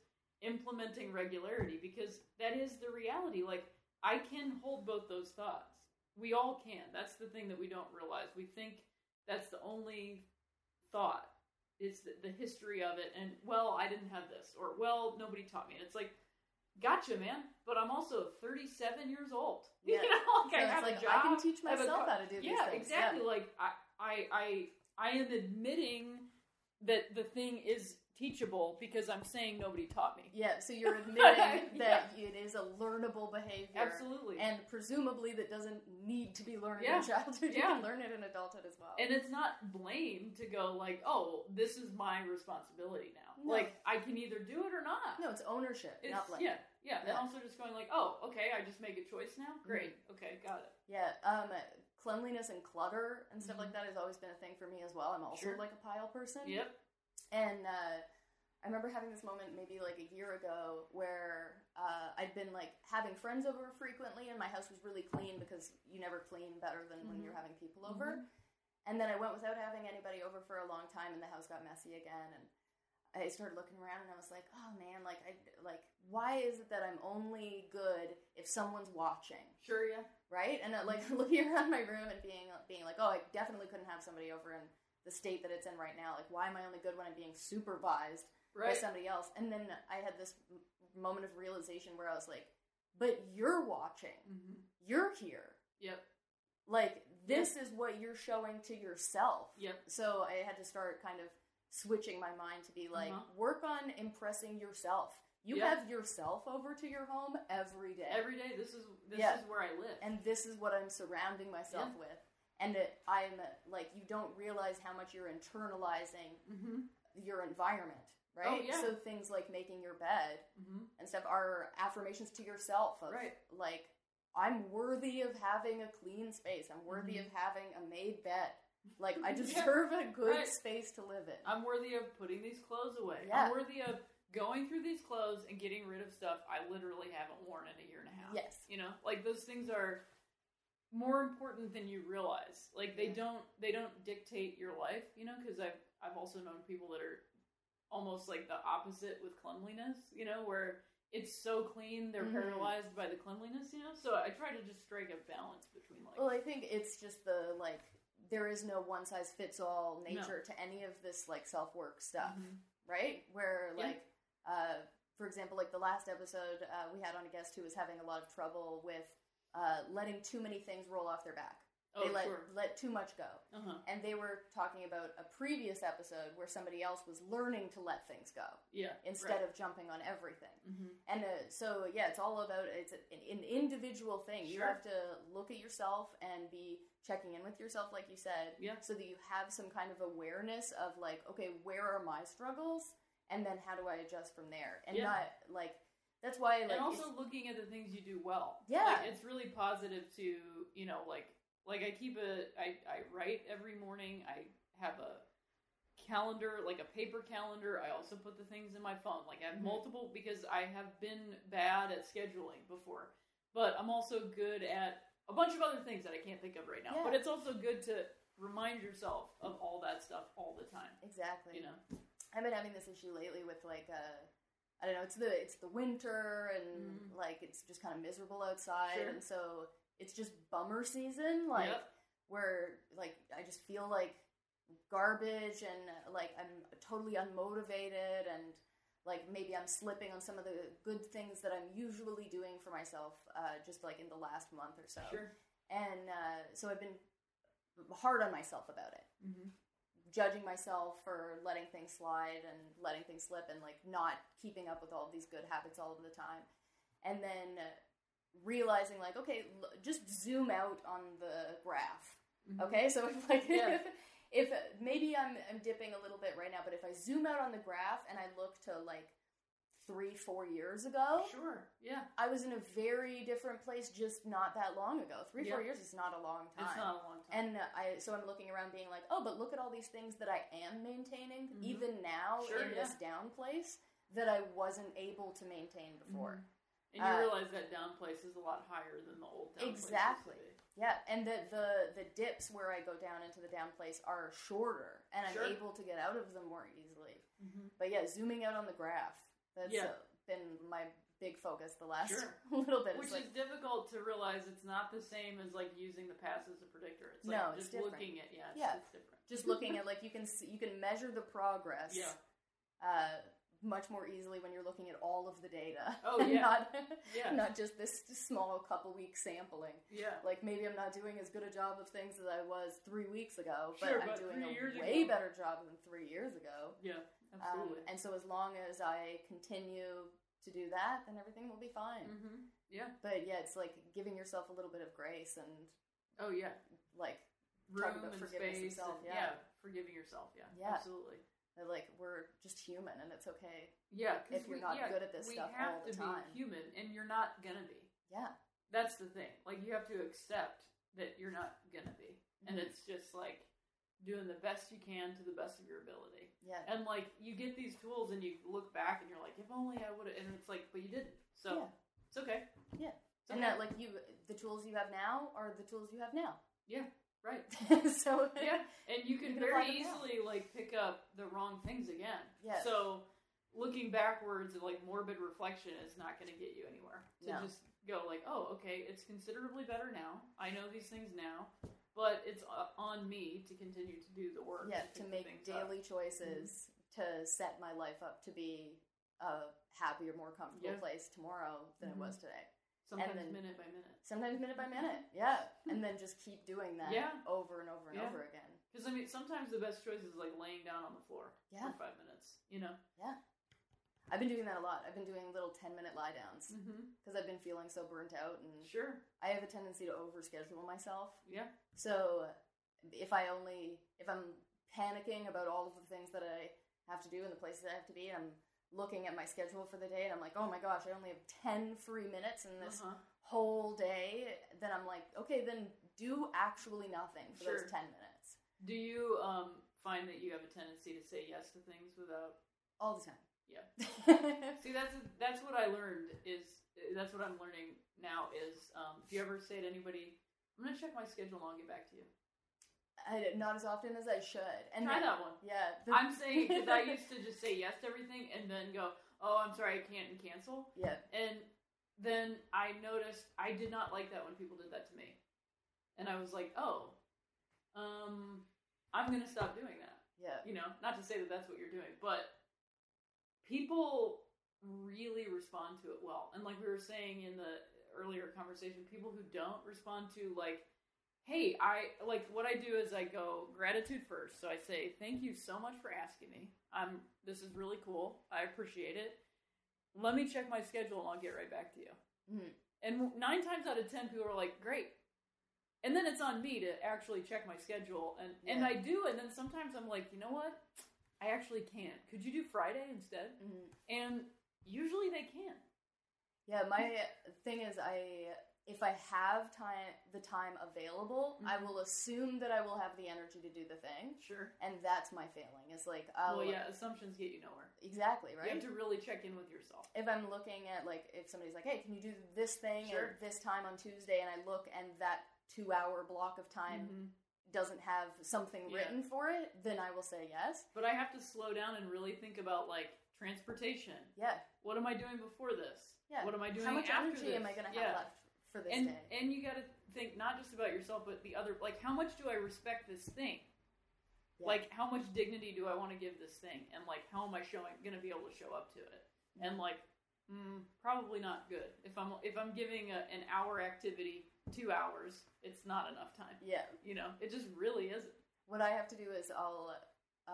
implementing regularity because that is the reality. Like I can hold both those thoughts. We all can. That's the thing that we don't realize. We think that's the only thought It's the, the history of it and well, I didn't have this or well, nobody taught me. And it's like gotcha, man, but I'm also 37 years old. *laughs* Yeah. You know, like So I have like a job. I can teach I have a myself how to do yeah, things. exactly. Like I, I, I, I am admitting that the thing is teachable because I'm saying nobody taught me. Yeah, so you're *laughs* admitting that it is a learnable behavior. Absolutely. And presumably that doesn't need to be learned Yeah. in childhood. *laughs* You Yeah. can learn it in adulthood as well. and it's not blame to go like, oh, this is my responsibility now. No. Like I can either do it or not. no, it's ownership, It's, not blame. yeah, yeah, And Yeah. also just going like, oh, okay, I just make a choice now. Great. Okay, got it. Yeah, um, cleanliness and clutter and stuff Mhm. like that has always been a thing for me as well. I'm also Sure. like a pile person. Yep. And uh, I remember having this moment maybe like a year ago where uh, I'd been like having friends over frequently, and my house was really clean because you never clean better than when Mhm. you're having people over. And then I went without having anybody over for a long time, and the house got messy again. And I started looking around, and I was like, "Oh man, like I like why is it that I'm only good if someone's watching?" Sure. Yeah. right? And uh, like *laughs* looking around my room and being being like, oh, I definitely couldn't have somebody over in the state that it's in right now. Like, why am I only good when I'm being supervised by somebody else? And then I had this m- moment of realization where I was like, but you're watching, hmm you're here, Yep. like this is what you're showing to yourself. Yep. So I had to start kind of switching my mind to be like, Uh-huh. work on impressing yourself. You Yeah. have yourself over to your home every day Every day. This is this Yeah. is where I live. and this is what I'm surrounding myself with. And it, I'm like, you don't realize how much you're internalizing mm-hmm. your environment, right? Oh, yeah. So things like making your bed Mm-hmm. and stuff are affirmations to yourself of Right. like, I'm worthy of having a clean space. I'm worthy of having a made bed. Like, I Mm-hmm. *laughs* Yeah. deserve a good Right. space to live in. I'm worthy of putting these clothes away. Yeah. I'm worthy of going through these clothes and getting rid of stuff I literally haven't worn in a year and a half. Yes. You know, like those things are more important than you realize. Like they Yeah. don't they don't dictate your life, you know, because I've I've also known people that are almost like the opposite with cleanliness, you know, where it's so clean they're Mhm. paralyzed by the cleanliness, you know. So I try to just strike a balance between like Well, I think it's just the like, there is no one size fits all nature to any of this like self work stuff. Mhm. right? Where Yeah. like uh for example, like the last episode, uh, we had on a guest who was having a lot of trouble with uh, letting too many things roll off their back. Oh, they let sure. let too much go. Uh-huh. And they were talking about a previous episode where somebody else was learning to let things go Yeah. instead of jumping on everything. hmm And uh, so, yeah, it's all about it's an, an individual thing. You have to look at yourself and be checking in with yourself, like you said, Yeah. so that you have some kind of awareness of like, okay, where are my struggles, and then how do I adjust from there, and Yeah. not like that's why I like and also looking at the things you do well. Yeah. Like, it's really positive to you know like like I keep a I I write every morning. I have a calendar like a paper calendar. I also put the things in my phone. Like I have Mhm. multiple because I have been bad at scheduling before, but I'm also good at a bunch of other things that I can't think of right now. Yeah. But it's also good to remind yourself of all that stuff all the time. exactly. You know. I've been having this issue lately with like uh I don't know, it's the it's the winter and Mhm. like it's just kind of miserable outside Sure. and so it's just bummer season like Yep. where like I just feel like garbage and like I'm totally unmotivated and like maybe I'm slipping on some of the good things that I'm usually doing for myself uh, just like in the last month or so. Sure. And uh, so I've been hard on myself about it hmm judging myself for letting things slide and letting things slip and like not keeping up with all of these good habits all of the time and then realizing like okay l- just zoom out on the graph Mhm. okay so *laughs* if like Yeah. if, if maybe I'm, I'm dipping a little bit right now but if i zoom out on the graph and i look to like three four years ago Sure. Yeah. i was in a very different place just not that long ago three four years is not a long time It's not a long time. and I so I'm looking around being like, oh, but look at all these things that I am maintaining Mhm. even now Sure, in this down place that I wasn't able to maintain before. Mhm. And you Uh, realize that down place is a lot higher than the old down Exactly. Yeah, and the the the dips where I go down into the down place are shorter, and I'm able to get out of them more easily. Mhm. But yeah, zooming out on the graph that's Yeah. uh, been my big focus the last Sure. *laughs* little bit. Which like, is difficult to realize it's not the same as like using the past as a predictor. It's like No, just different. looking at yeah, it's, Yeah. it's different. just looking at like you can see, you can measure the progress. Yeah. uh, much more easily when you're looking at all of the data. Oh, *laughs* yeah. not, Yeah. not just this small couple week sampling. Yeah. Like maybe I'm not doing as good a job of things as I was three weeks ago, but Sure, I'm but doing a way ago- better job than three years ago. Yeah. Um, and so as long as I continue to do that, then everything will be fine. mm-hmm. Yeah. But yeah, it's like giving yourself a little bit of grace and Oh yeah. like Room Talk about and space. itself, and- yeah. Forgiving yourself. Yeah. Yeah. Absolutely. like we're just human and it's okay. Yeah. If you're we, not yeah, good at this we stuff have all the time. be human, and you're not gonna be. Yeah. That's the thing. Like you have to accept that you're not gonna be, and Mhm. it's just like doing the best you can to the best of your ability. Yeah. And like you get these tools, and you look back, and you're like, if only I would have. And it's like, but you didn't. So Yeah. it's okay. Yeah. It's And that like you the tools you have now are the tools you have now. yeah. Right. *laughs* so Yeah. And you can You can very easily like pick up the wrong things again. Yeah. So looking backwards and like morbid reflection is not going to get you anywhere. To No. just go like, oh, okay, it's considerably better now. I know these things now, but it's uh, on me to continue to do the work. yeah, pick to make things up. daily choices to set my life up to be a happier, more comfortable Yeah. place tomorrow than Mhm. it was today. sometimes then- minute by minute. Sometimes minute by minute, yeah, *laughs* and then just keep doing that Yeah. over and over and Yeah. over again. Because I mean, sometimes the best choice is like laying down on the floor Yeah. for five minutes. You know. I've been doing that a lot. I've been doing little ten minute lie downs Mm-hmm. because I've been feeling so burnt out, and Sure. I have a tendency to overschedule myself. Yeah. So if I only if I'm panicking about all of the things that I have to do and the places I have to be, and I'm looking at my schedule for the day, and I'm like, oh my gosh, I only have ten free minutes in this Uh-huh. whole day. Then I'm like, okay, then do actually nothing for Sure. those ten minutes Do you um find that you have a tendency to say yes to things without all the time. Yeah. *laughs* See, that's that's what I learned is that's what I'm learning now is um, if you ever say to anybody, "I'm gonna check my schedule and I'll get back to you," I, not as often as I should. And try then- that one. Yeah, the- I'm saying because I *laughs* used to just say yes to everything and then go, "Oh, I'm sorry, I can't," and cancel. yeah, And then I noticed I did not like that when people did that to me, and I was like, "Oh, um, I'm gonna stop doing that." yeah, you know, not to say that that's what you're doing, but people really respond to it well. And like we were saying in the earlier conversation, people who don't respond to like, hey, I like what I do is I go gratitude first. So I say, thank you so much for asking me. I'm this is really cool. I appreciate it. Let me check my schedule and I'll get right back to you. Mhm. And nine times out of ten, people are like, great. And then it's on me to actually check my schedule, and and I do. And then sometimes I'm like, you know what? I actually can't. Could you do Friday instead? Mhm. And usually they can. Yeah, my thing is, I if I have time, the time available, I Mhm. will assume that I will have the energy to do the thing, Sure. and that's my failing. It's like, I'll, well, yeah, assumptions get you nowhere. exactly right. You have to really check in with yourself. if I'm looking at like if somebody's like, "Hey, can you do this thing Sure. at this time on Tuesday?" and I look and that two hour block of time Mhm. Doesn't have something Yeah. written for it, then I will say yes. But I have to slow down and really think about like transportation. Yeah, What am I doing before this? yeah. What am I doing How much energy this? am I going to have Yeah. left for this and day? and you got to think not just about yourself but the other like how much do i respect this thing Yeah. like how much dignity do i want to give this thing and like how am i showing going to be able to show up to it and like mm, probably not good if i'm if i'm giving a, an hour activity two hours it's not enough time yeah. you know it just really isn't What I have to do is I'll uh,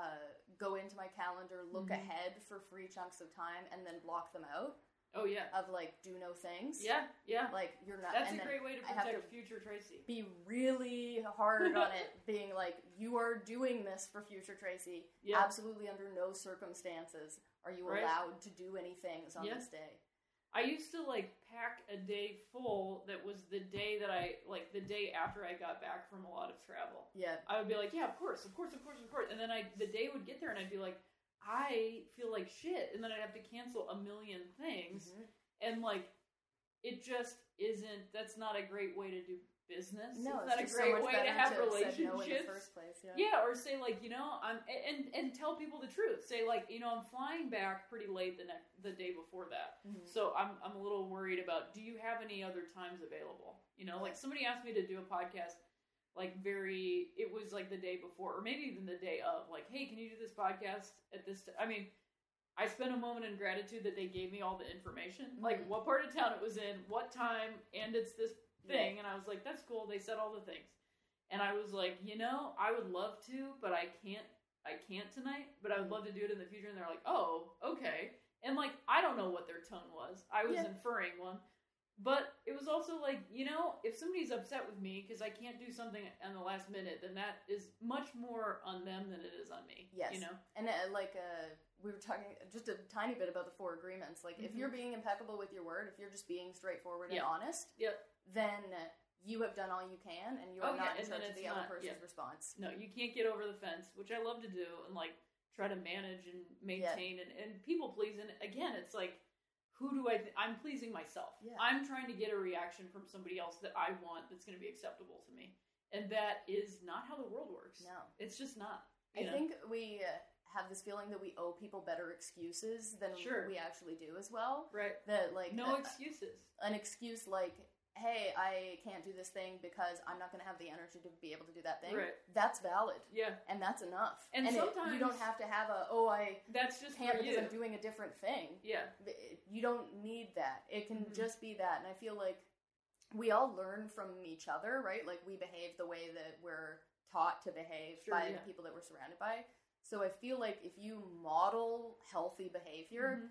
go into my calendar, look Mhm. ahead for free chunks of time, and then block them out oh yeah of like do no things. yeah yeah Like you're not. that's and a great way to I have protect to- future tracy be really hard on it, *laughs* being like, you are doing this for future Tracy. yeah Absolutely under no circumstances are you Right. allowed to do any things on Yeah. this day. I used to like pack a day full that was the day that I like the day after I got back from a lot of travel. Yeah. I would be like, yeah, of course, of course, of course, of course. And then I the day would get there and I'd be like, I feel like shit. And then I'd have to cancel a million things. Mhm. And like it just isn't that's not a great way to do business. No, it's not a great so way to have said relationships. no in the first place. Yeah. Yeah, or say like you know I'm and and tell people the truth. Say like you know I'm flying back pretty late the next the day before that, Mhm. so I'm I'm a little worried about. Do you have any other times available? You know, like somebody asked me to do a podcast, like very. It was like the day before, or maybe even the day of. Like, hey, can you do this podcast at this? T-? I mean. I spent a moment in gratitude that they gave me all the information, like Mhm. what part of town it was in, what time, and it's this thing. And I was like, that's cool. They said all the things. And I was like, you know, I would love to, but I can't. I can't tonight, but I would love to do it in the future. And they're like, oh, okay. And like, I don't know what their tone was. I was Yeah. inferring one, but it was also like, you know, if somebody's upset with me because I can't do something in the last minute, then that is much more on them than it is on me. Yes. you know. And uh, like uh, we were talking just a tiny bit about the four agreements. Like if Mhm. you're being impeccable with your word, if you're just being straightforward Yeah. and honest, Yep. Then you have done all you can, and you are Oh, yeah, not in and charge of the other person's yeah. response. No, you can't get over the fence, which I love to do and like try to manage and maintain and, and people please. And again, it's like, who do I? Th- I'm pleasing myself. Yeah. I'm trying to get a reaction from somebody else that I want that's going to be acceptable to me, and that is not how the world works. No. it's just not. I know? think we uh, have this feeling that we owe people better excuses than Sure. we actually do as well. right. That like No uh, excuses. an excuse like, "Hey, I can't do this thing because I'm not going to have the energy to be able to do that thing." Right. That's valid, Yeah, and that's enough. And it- you don't have to have a, "Oh, I that's just can't because you. I'm doing a different thing." yeah, You don't need that. It can Mhm. just be that, and I feel like we all learn from each other, right? Like we behave the way that we're taught to behave Sure, by yeah. the people that we're surrounded by. So I feel like if you model healthy behavior, Mhm.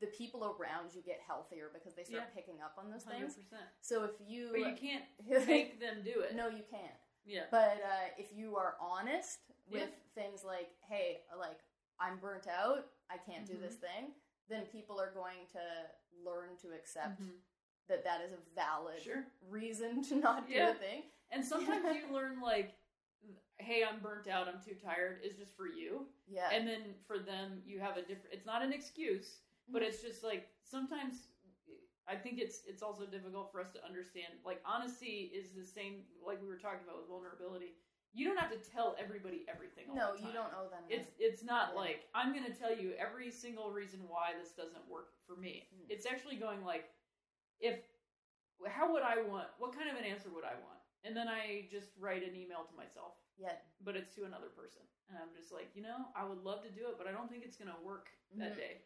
The people around you get healthier because they start Yeah. picking up on those hundred things. So if you, But you can't *laughs* make them do it. no, you can't. Yeah. But uh, if you are honest Yeah. with things like, "Hey, like I'm burnt out, I can't do Mhm. this thing," then people are going to learn to accept Mhm. that that is a valid Sure. reason to not do Yeah. a thing. And sometimes you learn like, hey, I'm burnt out, I'm too tired, is just for you. Yeah. And then for them, you have a different. It's not an excuse, but it's just like sometimes. I think it's it's also difficult for us to understand. Like honesty is the same. Like we were talking about with vulnerability. You don't have to tell everybody everything. No, you don't owe them. It's that. it's not Yeah. like I'm going to tell you every single reason why this doesn't work for me. Mm. It's actually going like, if how would I want? What kind of an answer would I want? And then I just write an email to myself, yeah. but it's to another person, and I'm just like, you know, I would love to do it, but I don't think it's going to work that Mhm. day.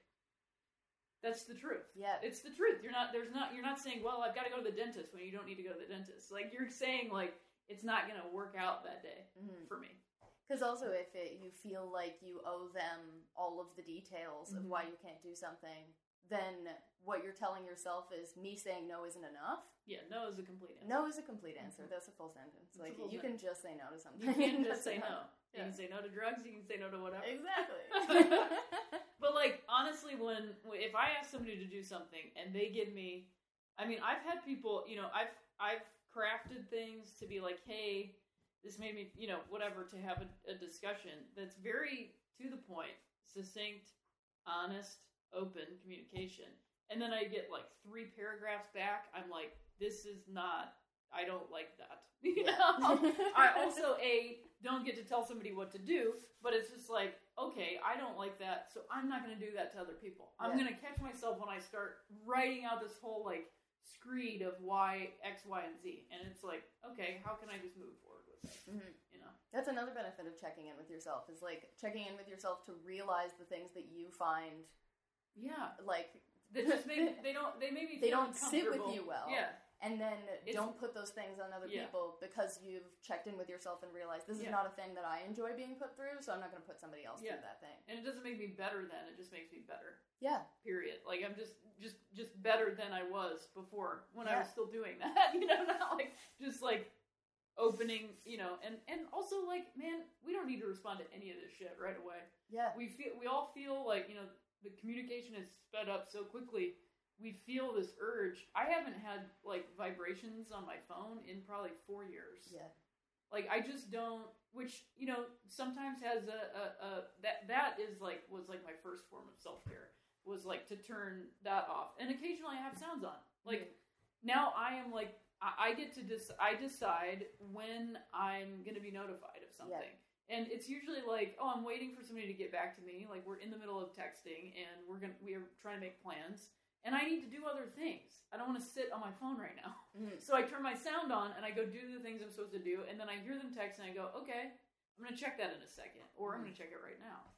That's the truth. Yeah. It's the truth. You're not there's not you're not saying, well, I've got to go to the dentist when you don't need to go to the dentist. Like you're saying like it's not going to work out that day Mhm. for me. Because also, if it, you feel like you owe them all of the details of Mhm. why you can't do something, then what you're telling yourself is me saying no isn't enough. Yeah, no is a complete answer. No is a complete answer. Mhm. That's a full sentence. It's like full you can just say no to something. You can't *laughs* just say no. Enough. You can say no to drugs, you can say no to whatever. Exactly. *laughs* *laughs* But like honestly, when if I ask somebody to do something and they give me, I mean, I've had people, you know, I've I've crafted things to be like, hey, this made me, you know, whatever, to have a, a discussion that's very to the point, succinct, honest, open communication, and then I get like three paragraphs back. I'm like, this is not. I don't like that. *laughs* You know. I also a don't get to tell somebody what to do, but it's just like, okay, I don't like that, so I'm not going to do that to other people. I'm Yeah. going to catch myself when I start writing out this whole like screed of why X, Y, and Z, and it's like, okay, how can I just move forward with this? Mhm. You know? That's another benefit of checking in with yourself is like checking in with yourself to realize the things that you find Yeah, like they just *laughs* make they don't they maybe They don't sit with you well. Yeah, and then It's- don't put those things on other Yeah. people because you've checked in with yourself and realized this is Yeah. not a thing that I enjoy being put through, so I'm not going to put somebody else Yeah. through that thing. and it doesn't make me better then; it just makes me better. Yeah, period. Like I'm just just just better than I was before when I was still doing *laughs* that. You know, not like just like opening, you know, and and also like, man, we don't need to respond to any of this shit right away. yeah, We feel we all feel like, you know, the communication is sped up so quickly. We feel this urge. I haven't had like vibrations on my phone in probably 4 years. yeah, Like I just don't which, you know, sometimes has a, a, a that that is like was like my first form of self-care was like to turn that off. And occasionally I have sounds on. Like now I am like I, I get to dis- I decide when I'm going to be notified of something. And it's usually like, oh, I'm waiting for somebody to get back to me. Like we're in the middle of texting and we're to we are trying to make plans and I need to do other things. I don't want to sit on my phone right now. Mhm. So I turn my sound on and I go do the things I'm supposed to do, and then I hear them text and I go, okay, I'm gonna check that in a second, or I'm gonna check it right now.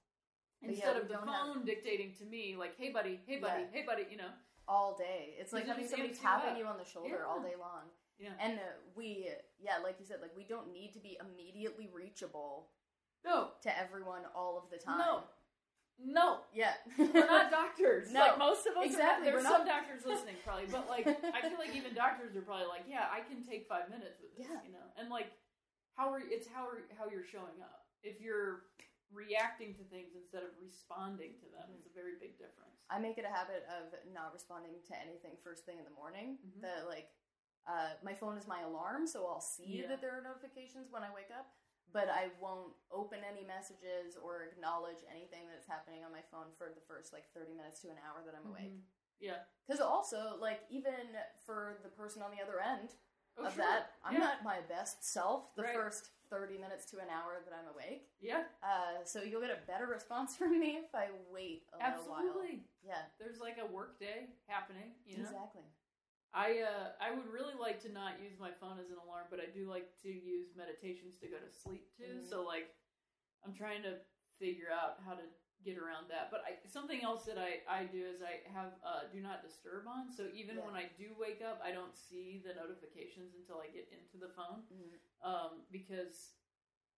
But Instead we of the don't have- phone dictating to me, like, hey buddy, hey buddy, Yeah. hey buddy, you know. all day. It's like having somebody tapping you on the shoulder all day long. Yeah. And uh, we, yeah, like you said, like we don't need to be immediately reachable No, to everyone all of the time. no, no. Yeah. We're not doctors. No. like most of us. Exactly, Are, there's we're some not- doctors listening probably, but like I feel like even doctors are probably like, yeah, I can take five minutes with this, Yeah. you know. And like, how are it's how are how you're showing up. If you're reacting to things instead of responding to them, it's a very big difference. I make it a habit of not responding to anything first thing in the morning. Mhm. That like, uh, my phone is my alarm, so I'll see Yeah. that there are notifications when I wake up. But I won't open any messages or acknowledge anything that's happening on my phone for the first like thirty minutes to an hour that I'm awake. Mhm. Yeah. Because also, like, even for the person on the other end Oh, of sure. that, I'm Yeah. not my best self the Right. first 30 minutes to an hour that I'm awake. Yeah, Uh, so you'll get a better response *laughs* from me if I wait a little while. absolutely. Yeah, There's like a work day happening, you know. exactly. I uh, I would really like to not use my phone as an alarm, but I do like to use meditations to go to sleep too. Mhm. So like, I'm trying to figure out how to get around that. But I, something else that I, I do is I have uh, do not disturb on. So even Yeah. when I do wake up, I don't see the notifications until I get into the phone Mhm. um, because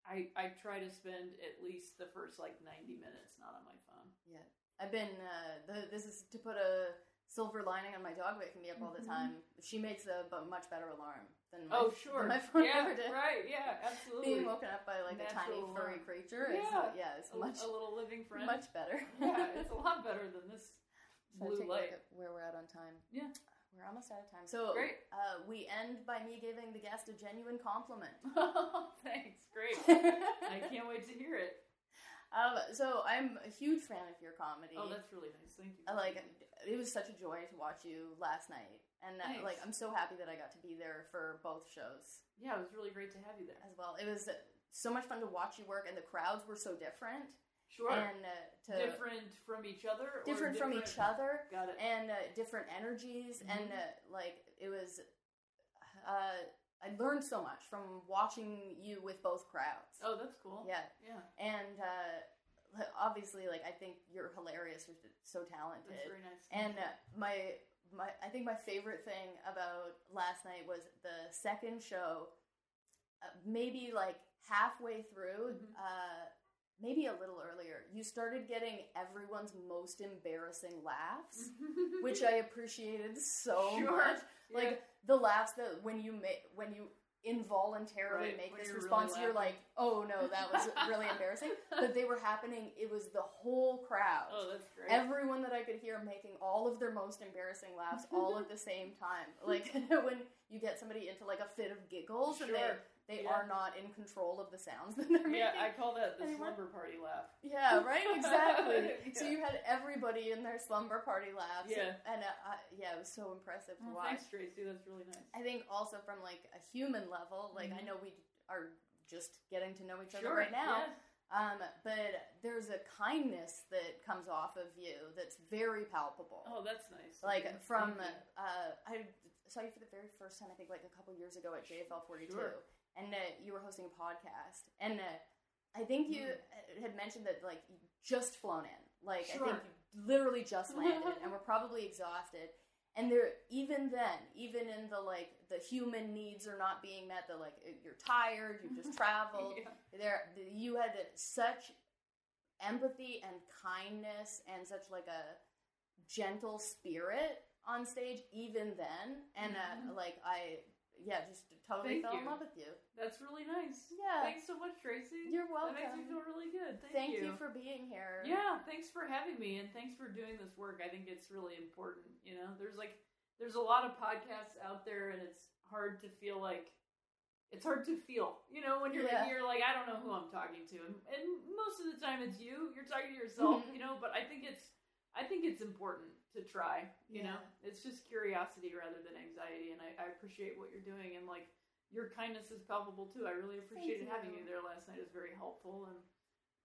I I try to spend at least the first like 90 minutes not on my phone. Yeah, I've been. Uh, the, this is to put a silver lining on my dog waking me up all the Mhm. time. She makes a much better alarm than my, Oh than sure, my phone yeah, ever did. right, yeah, absolutely. Being woken up by like a tiny furry alarm. creature is Yeah. yeah, it's a, much a little living friend. much better. *laughs* yeah, it's a lot better than this Trying to blue take a look light. at where we're at on time. Yeah. We're almost out of time. So Great. Uh, we end by me giving the guest a genuine compliment. oh, *laughs* Thanks, great. *laughs* I can't wait to hear it. um, so I'm a huge fan of your comedy. Oh, that's really nice. Thank you. I like it was such a joy to watch you last night, and like I'm so happy that I got to be there for both shows Yeah, it was really great to have you there. as well. It was so much fun to watch you work, and the crowds were so different Sure. and uh, to different from each other. Or different from each other. Got it. and uh, different energies Mhm. and uh, like it was uh, i learned so much from watching you with both crowds oh, that's cool. yeah Yeah. and uh, obviously, like I think you're hilarious. You're so talented. That's very nice. And uh, my my I think my favorite thing about last night was the second show. Uh, maybe like halfway through, Mhm. uh, maybe a little earlier, you started getting everyone's most embarrassing laughs, which I appreciated so Sure. much. Yeah. Like the laughs that when you make when you involuntarily Right, make when this you're really response, you're like, "Oh no, that was *laughs* really embarrassing." But they were happening. It was the whole crowd. oh, that's great. Everyone that I could hear making all of their most embarrassing laughs all at the same time. Like *laughs* when you get somebody into like a fit of giggles and they Sure. They Yeah. are not in control of the sounds *laughs* that they're yeah, making. I call that the Anymore? slumber party laugh. Yeah, right, exactly. *laughs* So you had everybody in their slumber party laughs. Yeah. and uh, uh, yeah, it was so impressive to Well, watch. thanks, Tracy. That's really nice. I think also from like a human level, like I Mhm. know we are just getting to know each other Sure. right now. Yeah. Um, but there's a kindness that comes off of you that's very palpable. Oh, that's nice. like Okay, from uh, I saw you for the very first time I think like a couple years ago at JFL 42 Sure. And uh, you were hosting a podcast and uh, I think you Mm. had mentioned that like you just flown in like I think you literally just *laughs* landed and we're probably exhausted and there even then even in the like the human needs are not being met the like you're tired you've just *laughs* traveled Yeah. there you had such empathy and kindness and such like a gentle spirit on stage even then and uh, Mhm. like i yeah just totally Thank fell in you. love with you That's really nice. yeah Thanks so much, Tracy. you're welcome. That makes me feel really good. Thank, thank you. for being here Yeah, thanks for having me and thanks for doing this work. I think it's really important. You know, there's like there's a lot of podcasts out there and it's hard to feel like it's hard to feel, you know, when you're Yeah. you're like, I don't know who I'm talking to. And, and most of the time it's you. You're talking to yourself, *laughs* you know, but I think it's I think it's important to try, you know. It's just curiosity rather than anxiety and I, I appreciate what you're doing and like your kindness is palpable too. I really appreciated having you. you there last night. It was very helpful and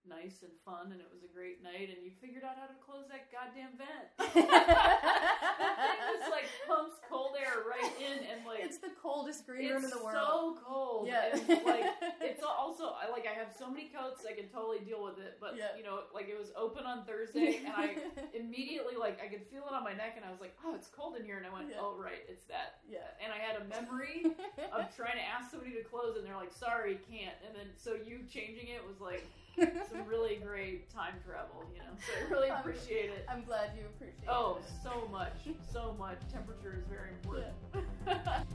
nice and fun, and it was a great night. And you figured out how to close that goddamn vent. *laughs* that thing just like pumps cold air right in, and like it's the coldest green room in the world It's so cold. yeah and, like *laughs* it's also I like I have so many coats I can totally deal with it, but Yeah. you know, like it was open on Thursday, and I *laughs* immediately like I could feel it on my neck, and I was like, oh, it's cold in here, and I went, Yeah. oh right, it's that. yeah And I had a memory of trying to ask somebody to close and they're like, sorry, can't. And then so you changing it was like some really great time travel, you know. So I really appreciate it. I'm glad you appreciate oh, it. Oh, so much, so much. Temperature is very important. Yeah. *laughs*